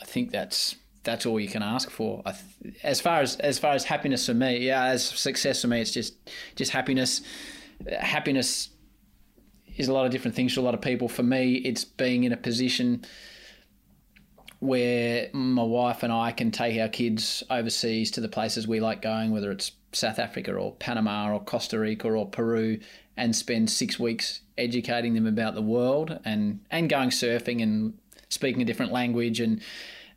Speaker 7: I think that's that's all you can ask for. I th- as far as as far as happiness for me, yeah, as success for me, it's just just happiness happiness is a lot of different things to a lot of people. For me, it's being in a position where my wife and I can take our kids overseas to the places we like going, whether it's South Africa or Panama or Costa Rica or Peru, and spend six weeks educating them about the world and, and going surfing and speaking a different language and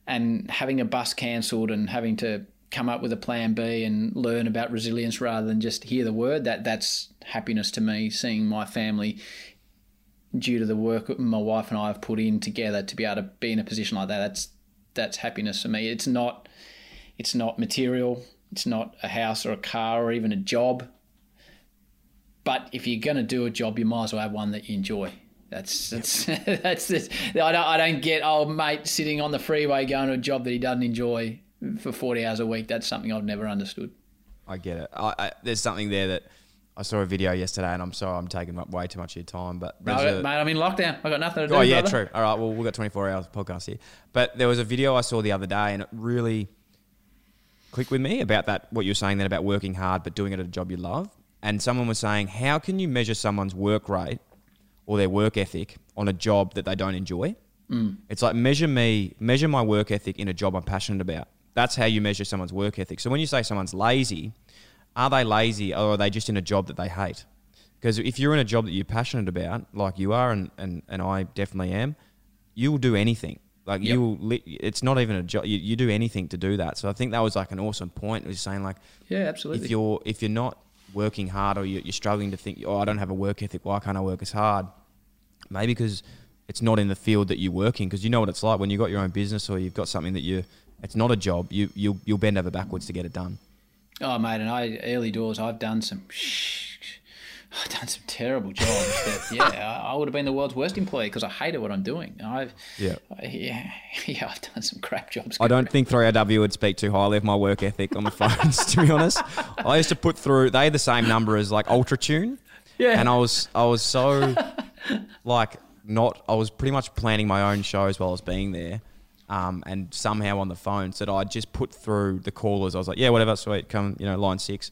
Speaker 7: and having a bus cancelled and having to come up with a plan B and learn about resilience rather than just hear the word. That that's happiness to me. Seeing my family due to the work my wife and I have put in together to be able to be in a position like that. That's that's happiness for me. It's not it's not material. It's not a house or a car or even a job. But if you're going to do a job, you might as well have one that you enjoy. That's that's that's this. I don't I don't get old mate sitting on the freeway going to a job that he doesn't enjoy for 40 hours a week. That's something I've never understood.
Speaker 1: I get it. I, I, there's something there that I saw a video yesterday, and I'm sorry I'm taking up way too much of your time, but
Speaker 7: No,
Speaker 1: a-
Speaker 7: mate, I'm in lockdown. I got nothing to do.
Speaker 1: Oh yeah,
Speaker 7: brother.
Speaker 1: true. All right, well we've got 24 hours podcast here, but there was a video I saw the other day, and it really clicked with me about that. What you're saying then about working hard but doing it at a job you love, and someone was saying, how can you measure someone's work rate or their work ethic on a job that they don't enjoy?
Speaker 7: Mm.
Speaker 1: It's like measure me, measure my work ethic in a job I'm passionate about. That's how you measure someone's work ethic. So when you say someone's lazy, are they lazy or are they just in a job that they hate? Because if you're in a job that you're passionate about, like you are, and, and, and I definitely am, you will do anything. Like
Speaker 7: Yep.
Speaker 1: you will, li- it's not even a job. You, you do anything to do that. So I think that was like an awesome point. It was saying like,
Speaker 7: Yeah, absolutely.
Speaker 1: if you're if you're not working hard or you're, you're struggling to think, oh, I don't have a work ethic. Why can't I work as hard? Maybe because it's not in the field that you work in. Because you know what it's like when you've got your own business or you've got something that you, it's not a job. You you'll, you'll bend over backwards to get it done.
Speaker 7: Oh, mate, and I early doors, I've done some, I've done some terrible jobs. that, yeah, I would have been the world's worst employee because I hated what I'm doing. I've,
Speaker 1: Yeah.
Speaker 7: I- yeah, yeah, I've done some crap jobs.
Speaker 1: I don't think 3AW would speak too highly of my work ethic on the phones, to be honest. I used to put through they had the same number as like Ultra Tune.
Speaker 7: Yeah.
Speaker 1: And I was I was so like not I was pretty much planning my own shows while I was being there. Um, and somehow on the phone said I'd just put through the callers. I was like, Yeah, whatever, sweet, come, you know, line six.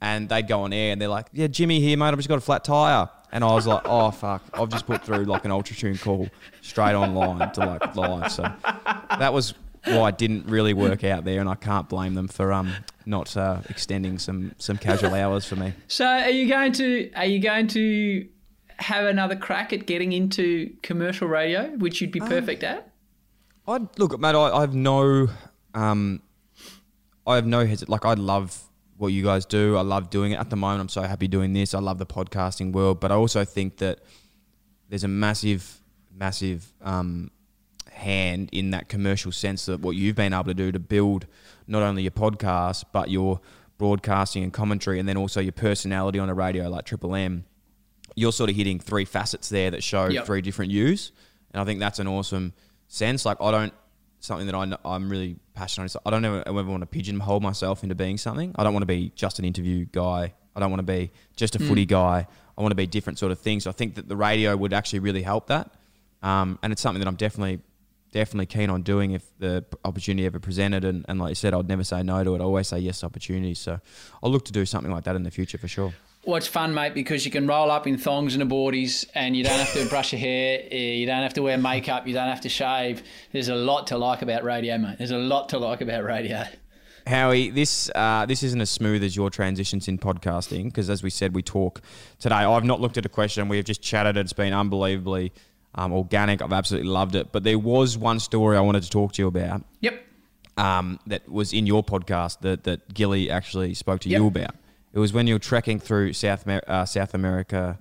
Speaker 1: And they'd go on air and they're like, Yeah, Jimmy here, mate, I've just got a flat tire. And I was like, Oh fuck, I've just put through like an Ultra Tune call straight online to like live. So that was why it didn't really work out there, and I can't blame them for um not uh, extending some some casual hours for me.
Speaker 7: So, are you going to are you going to have another crack at getting into commercial radio, which you'd be perfect at?
Speaker 1: I look, mate. I, I have no, um, I have no hesit. Like I love what you guys do. I love doing it at the moment. I'm so happy doing this. I love the podcasting world, but I also think that there's a massive, massive um, hand in that commercial sense that what you've been able to do to build not only your podcast but your broadcasting and commentary, and then also your personality on a radio like Triple M. You're sort of hitting three facets there that show
Speaker 7: Yep.
Speaker 1: three different views, and I think that's an awesome sense. Like I don't something that I I'm really passionate. on. I don't ever, ever want to pigeonhole myself into being something. I don't want to be just an interview guy. I don't want to be just a
Speaker 7: Mm.
Speaker 1: footy guy. I want to be different sort of things. So I think that the radio would actually really help that, um, and it's something that I'm definitely definitely keen on doing if the opportunity ever presented. And, and like you said, I'd never say no to it. I always say yes to opportunities. So I'll look to do something like that in the future for sure.
Speaker 7: It's fun, mate, because you can roll up in thongs and aborties and you don't have to brush your hair, eh, you don't have to wear makeup, you don't have to shave. There's a lot to like about radio, mate. There's a lot to like about radio.
Speaker 1: Howie, this uh, this isn't as smooth as your transitions in podcasting because, as we said, we talk today. I've not looked at a question. We have just chatted. It's been unbelievably um, organic. I've absolutely loved it. But there was one story I wanted to talk to you about.
Speaker 7: Yep.
Speaker 1: Um, that was in your podcast that that Gilly actually spoke to
Speaker 7: Yep.
Speaker 1: you about. It was when you were trekking through South uh, South America,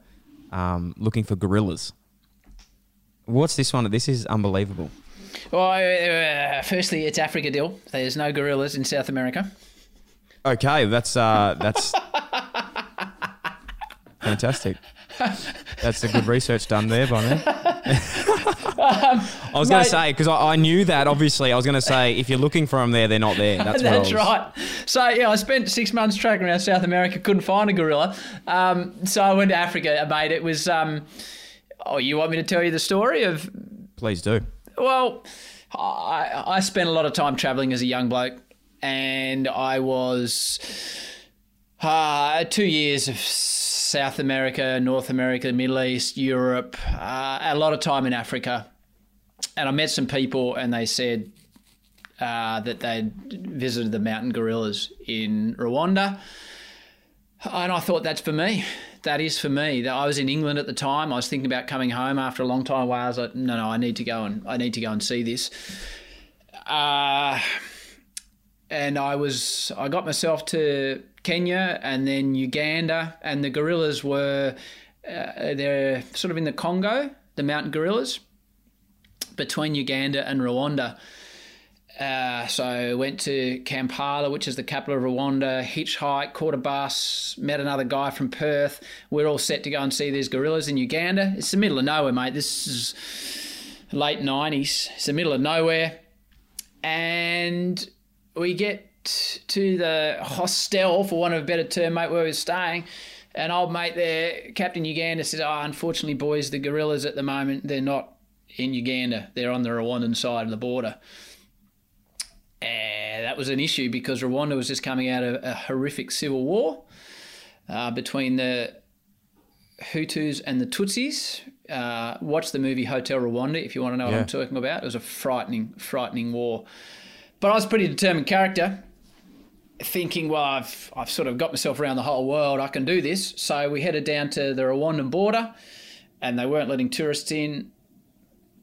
Speaker 1: um, looking for gorillas. What's this one? This is unbelievable.
Speaker 7: Well, uh, firstly, it's Africa Dill. There's no gorillas in South America.
Speaker 1: Okay, that's uh, that's fantastic. That's a good research done there by me. I was going to say because I, I knew that. Obviously, I was going to say if you're looking for them there, they're not there. That's,
Speaker 7: That's right. So yeah, I spent six months tracking around South America, couldn't find a gorilla. Um, so I went to Africa, mate. It was. Um, oh, you want me to tell you the story of?
Speaker 1: Please do.
Speaker 7: Well, I, I spent a lot of time traveling as a young bloke, and I was uh, two years of South America, North America, Middle East, Europe, uh, a lot of time in Africa. And I met some people, and they said uh, that they'd visited the mountain gorillas in Rwanda. And I thought, that's for me. That is for me. I was in England at the time. I was thinking about coming home after a long time away. I was like, no, no, I need to go and I need to go and see this. Uh, and I was I got myself to Kenya and then Uganda, and the gorillas were uh, they're sort of in the Congo, the mountain gorillas, between Uganda and Rwanda. Uh, so went to Kampala, which is the capital of Rwanda, hitchhiked, caught a bus, met another guy from Perth. We're all set to go and see these gorillas in Uganda. It's the middle of nowhere, mate. This is late 90s. It's the middle of nowhere. And we get to the hostel, for want of a better term, mate, where we were staying. And old mate there, Captain Uganda, says, Oh, unfortunately, boys, the gorillas at the moment, they're not in Uganda. They're on the Rwandan side of the border. And that was an issue because Rwanda was just coming out of a horrific civil war uh, between the Hutus and the Tutsis. Uh, watch the movie Hotel Rwanda if you want to know what I'm talking about. It was a frightening, frightening war. But I was a pretty determined character, thinking, well, I've, I've sort of got myself around the whole world. I can do this. So we headed down to the Rwandan border, and they weren't letting tourists in.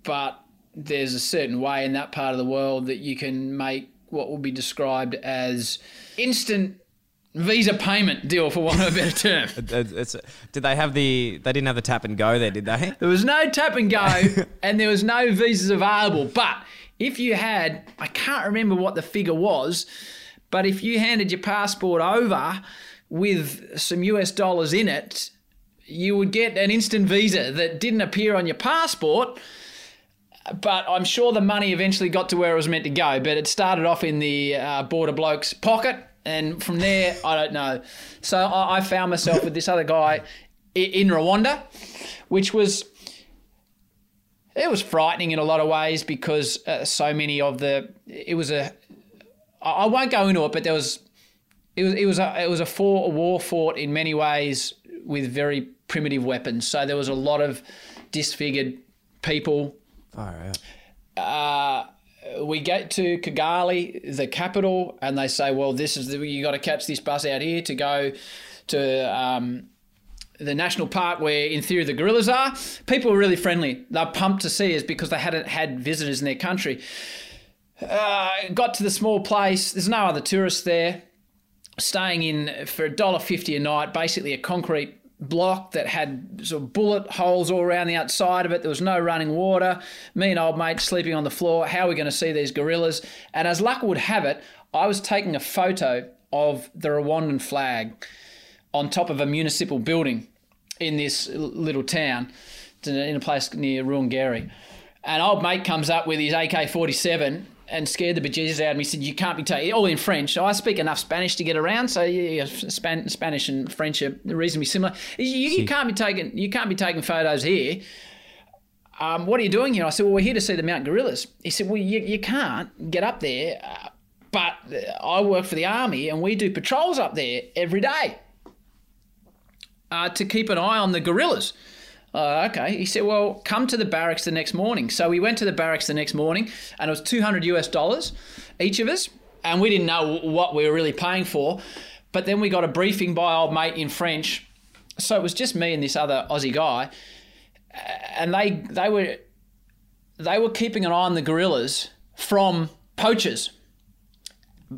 Speaker 7: But there's a certain way in that part of the world that you can make what will be described as instant visa payment deal, for want of a better term.
Speaker 1: It's, did they have the? They didn't have the tap and go there, did they?
Speaker 7: There was no tap and go, and there was no visas available. But if you had, I can't remember what the figure was, but if you handed your passport over with some US dollars in it, you would get an instant visa that didn't appear on your passport. But I'm sure the money eventually got to where it was meant to go. But it started off in the uh, border bloke's pocket, and from there, I don't know. So I, I found myself with this other guy in Rwanda, which was it was frightening in a lot of ways because uh, so many of the it was a I won't go into it, but there was it was it was a it was a, for, a war fought in many ways with very primitive weapons. So there was a lot of disfigured people.
Speaker 1: Far out.
Speaker 7: Uh, we get to Kigali, the capital, and they say, "Well, this is the, you got to catch this bus out here to go to." Um, the national park where in theory the gorillas are people were really friendly they're pumped to see us because they hadn't had visitors in their country uh, got to the small place. There's no other tourists there. Staying in for $1.50 a night basically a concrete block that had sort of bullet holes all around the outside of it. There was no running water. Me and old mate sleeping on the floor. How are we going to see these gorillas? And as luck would have it i was taking a photo of the rwandan flag on top of a municipal building in this little town in a place near Ruhengeri. And old mate comes up with his AK 47 and scared the bejesus out of me. He said, You can't be taking all in French. I speak enough Spanish to get around. So yeah, Span- Spanish and French are reasonably similar. You, you can't be taking you can't be taking photos here. Um, what are you doing here? I said, Well, we're here to see the Mount Gorillas. He said, Well, you, you can't get up there. Uh, but I work for the army and we do patrols up there every day uh, to keep an eye on the gorillas. Uh, okay. He said, well, come to the barracks the next morning. So we went to the barracks the next morning and it was 200 US dollars each of us. And we didn't know what we were really paying for. But then we got a briefing by old mate in French. So it was just me and this other Aussie guy. And they, they were they were keeping an eye on the gorillas from poachers,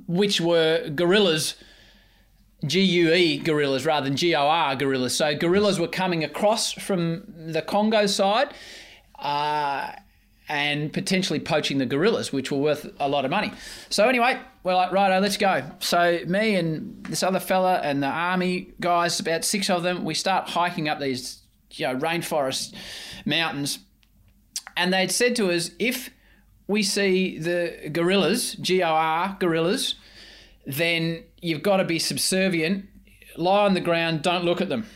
Speaker 7: which were gorillas GUE gorillas rather than GOR gorillas. So gorillas were coming across from the Congo side uh, and potentially poaching the gorillas, which were worth a lot of money. So anyway, we're like, righto, let's go. So me and this other fella and the army guys, about six of them, we start hiking up these you know rainforest mountains, and they'd said to us, if we see the gorillas, GOR gorillas, then you've got to be subservient, lie on the ground, don't look at them,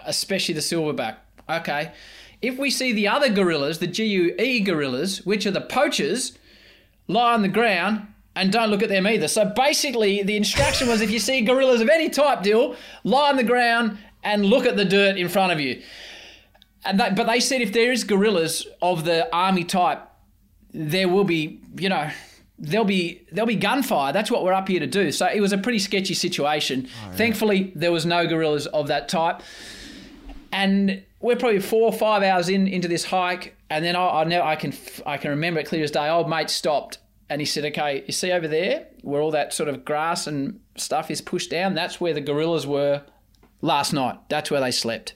Speaker 7: especially the silverback. Okay. If we see the other gorillas, the GUE gorillas, which are the poachers, lie on the ground and don't look at them either. So basically, the instruction was if you see gorillas of any type, deal, lie on the ground and look at the dirt in front of you. And but they said if there is gorillas of the army type, there will be, you know, there'll be there'll be gunfire. That's what we're up here to do. So it was a pretty sketchy situation. Oh, Thankfully, there was no gorillas of that type. And we're probably four or five hours in into this hike, and then I, I know I can I can remember it clear as day. Old mate stopped and he said, "Okay, you see over there where all that sort of grass and stuff is pushed down? That's where the gorillas were last night. That's where they slept."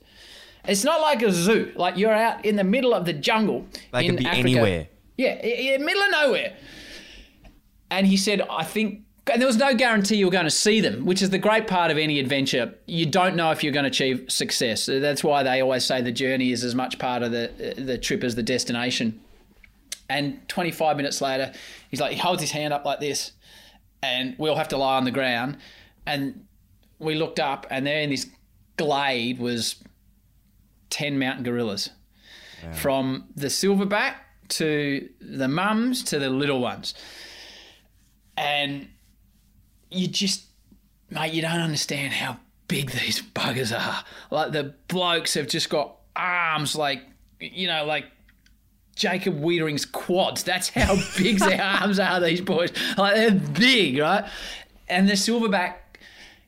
Speaker 7: It's not like a zoo. Like you're out in the middle of the jungle.
Speaker 1: They
Speaker 7: in
Speaker 1: could be
Speaker 7: Africa.
Speaker 1: anywhere.
Speaker 7: Yeah, in middle of nowhere. And he said, I think, and there was no guarantee you were going to see them, which is the great part of any adventure. You don't know if you're going to achieve success. That's why they always say the journey is as much part of the the trip as the destination. And 25 minutes later, he's like, he holds his hand up like this, and we all have to lie on the ground. And we looked up, and there in this glade was 10 mountain gorillas from the silverback to the mums to the little ones. And you just, mate, you don't understand how big these buggers are. Like the blokes have just got arms like, you know, like Jacob Weitering's quads. That's how big their arms are, these boys. Like they're big, right? And the silverback,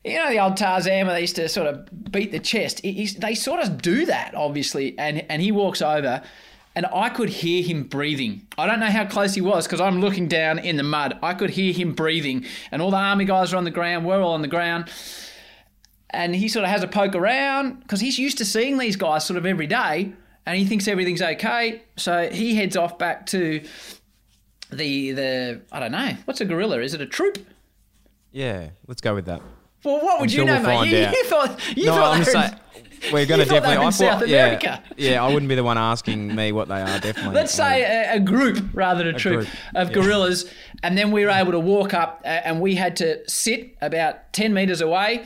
Speaker 7: you know, the old Tarzan they used to sort of beat the chest. They sort of do that, obviously. And and he walks over, and I could hear him breathing. I don't know how close he was because I'm looking down in the mud. I could hear him breathing, and all the army guys are on the ground. We're all on the ground and he sort of has a poke around because he's used to seeing these guys sort of every day and he thinks everything's okay so he heads off back to the the i don't know what's a gorilla is it a troop
Speaker 1: Yeah, let's go with that.
Speaker 7: Well what would you know
Speaker 1: we'll
Speaker 7: mate you, you thought you
Speaker 1: no,
Speaker 7: thought
Speaker 1: I'm
Speaker 7: they were
Speaker 1: saying we're going to definitely. I
Speaker 7: South
Speaker 1: thought, yeah,
Speaker 7: America.
Speaker 1: yeah, I wouldn't be the one asking me what they are. Definitely.
Speaker 7: Let's say a, a group rather than a, troop
Speaker 1: group,
Speaker 7: of gorillas, and then we were able to walk up, uh, and we had to sit about ten meters away,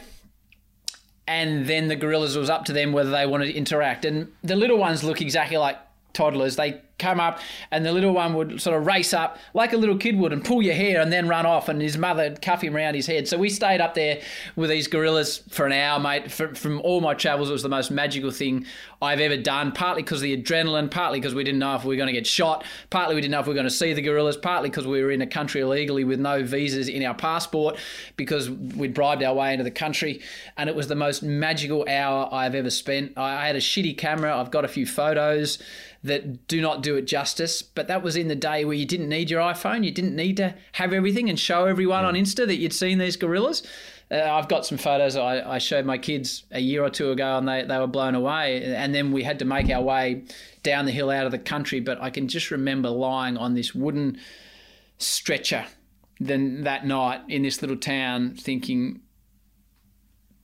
Speaker 7: and then the gorillas was up to them whether they wanted to interact. And the little ones look exactly like toddlers. They come up, and the little one would sort of race up like a little kid would and pull your hair and then run off, and his mother would cuff him around his head. So we stayed up there with these gorillas for an hour, mate. From all my travels, it was the most magical thing I've ever done. Partly because of the adrenaline, partly because we didn't know if we were going to get shot, partly we didn't know if we were going to see the gorillas, partly because we were in a country illegally with no visas in our passport because we'd bribed our way into the country, and it was the most magical hour I've ever spent. I had a shitty camera. I've got a few photos that do not do it justice. But that was in the day where you didn't need your iPhone. You didn't need to have everything and show everyone on Insta that you'd seen these gorillas. Uh, I've got some photos I, I showed my kids a year or two ago and they, they were blown away. And then we had to make our way down the hill out of the country. But I can just remember lying on this wooden stretcher then that night in this little town thinking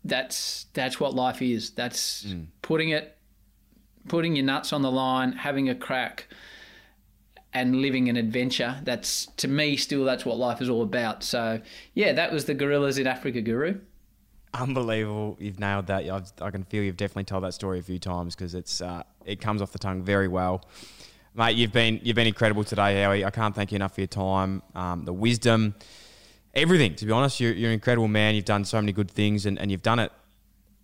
Speaker 7: that's that's what life is. That's putting it putting your nuts on the line, having a crack, and living an adventure. That's to me still that's what life is all about. So yeah, that was the gorillas in Africa, Guru.
Speaker 1: Unbelievable! You've nailed that. I've, I can feel you've definitely told that story a few times because it's uh, it comes off the tongue very well, mate. You've been you've been incredible today, Howie. I can't thank you enough for your time, um, the wisdom, everything. To be honest, you're, you're an incredible man. You've done so many good things, and, and you've done it,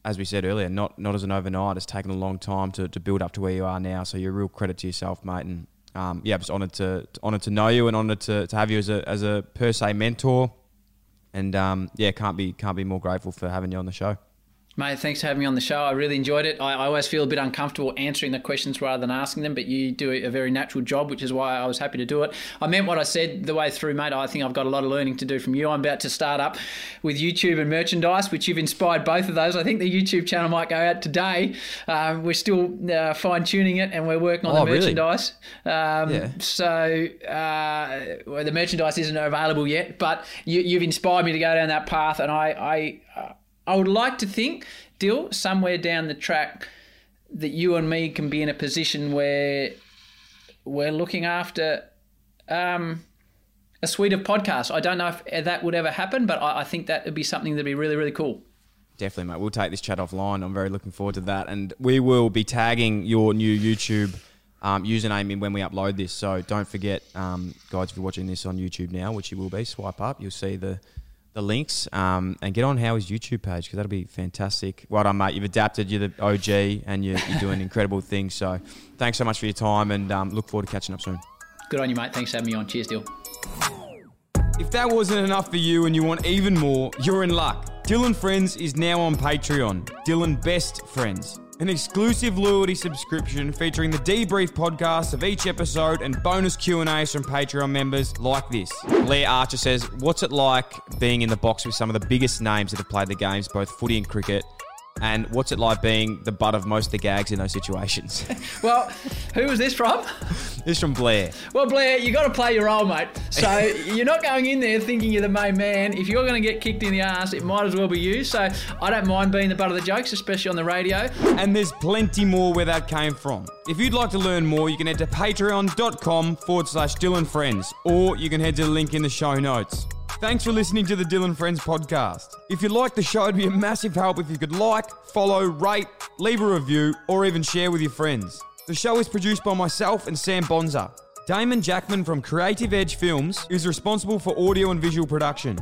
Speaker 1: as we said earlier, not not as an overnight. It's taken a long time to, to build up to where you are now. So you're a real credit to yourself, mate. And um, yeah, I'm just honoured to honoured to know you and honoured to, to have you as a as a per se mentor. And um, yeah, can't be can't be more grateful for having you on the show.
Speaker 7: Mate, thanks for having me on the show. I really enjoyed it. I, I always feel a bit uncomfortable answering the questions rather than asking them, but you do a very natural job, which is why I was happy to do it. I meant what I said the way through, mate. I think I've got a lot of learning to do from you. I'm about to start up with YouTube and merchandise, which you've inspired both of those. I think the YouTube channel might go out today. Um, we're still uh, fine tuning it and we're working on
Speaker 1: Oh,
Speaker 7: the
Speaker 1: really?
Speaker 7: merchandise. Um,
Speaker 1: Yeah.
Speaker 7: So uh, well, the merchandise isn't available yet, but you, you've inspired me to go down that path, and I, I, uh, I would like to think, Dill, somewhere down the track, that you and me can be in a position where we're looking after um, a suite of podcasts. I don't know if that would ever happen, but I, I think that would be something that'd be really, really cool.
Speaker 1: Definitely, mate. We'll take this chat offline. I'm very looking forward to that, and we will be tagging your new YouTube um, username in when we upload this. So don't forget, um, guys, if you're watching this on YouTube now, which you will be, swipe up. You'll see the the links um, and get on Howie's YouTube page because that'll be fantastic. Well done, mate. You've adapted. You're the OG and you're, you're doing incredible things. So thanks so much for your time and um, look forward to catching up soon.
Speaker 7: Good on you, mate. Thanks for having me on. Cheers, Dill.
Speaker 1: If that wasn't enough for you and you want even more, you're in luck. Dylan Friends is now on Patreon. Dylan Best Friends. An exclusive loyalty subscription featuring the debrief podcast of each episode and bonus Q&As from Patreon members like this. Blair Archer says, "What's it like being in the box with some of the biggest names that have played the games, both footy and cricket?" And what's it like being the butt of most of the gags in those situations?
Speaker 7: Well, who was this from?
Speaker 1: this from Blair.
Speaker 7: Well, Blair, you got to play your role, mate. So you're not going in there thinking you're the main man. If you're going to get kicked in the ass, it might as well be you. So I don't mind being the butt of the jokes, especially on the radio.
Speaker 1: And there's plenty more where that came from. If you'd like to learn more, you can head to patreon.com forward slash Dylan Friends, or you can head to the link in the show notes. Thanks for listening to the Dylan Friends podcast. If you like the show, it'd be a massive help if you could like, follow, rate, leave a review, or even share with your friends. The show is produced by myself and Sam Bonza. Damon Jackman from Creative Edge Films is responsible for audio and visual production.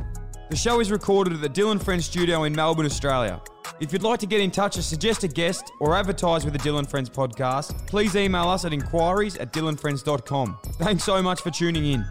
Speaker 1: The show is recorded at the Dylan Friends studio in Melbourne, Australia. If you'd like to get in touch or suggest a guest or advertise with the Dylan Friends podcast, please email us at inquiries at dylanfriends.com. Thanks so much for tuning in.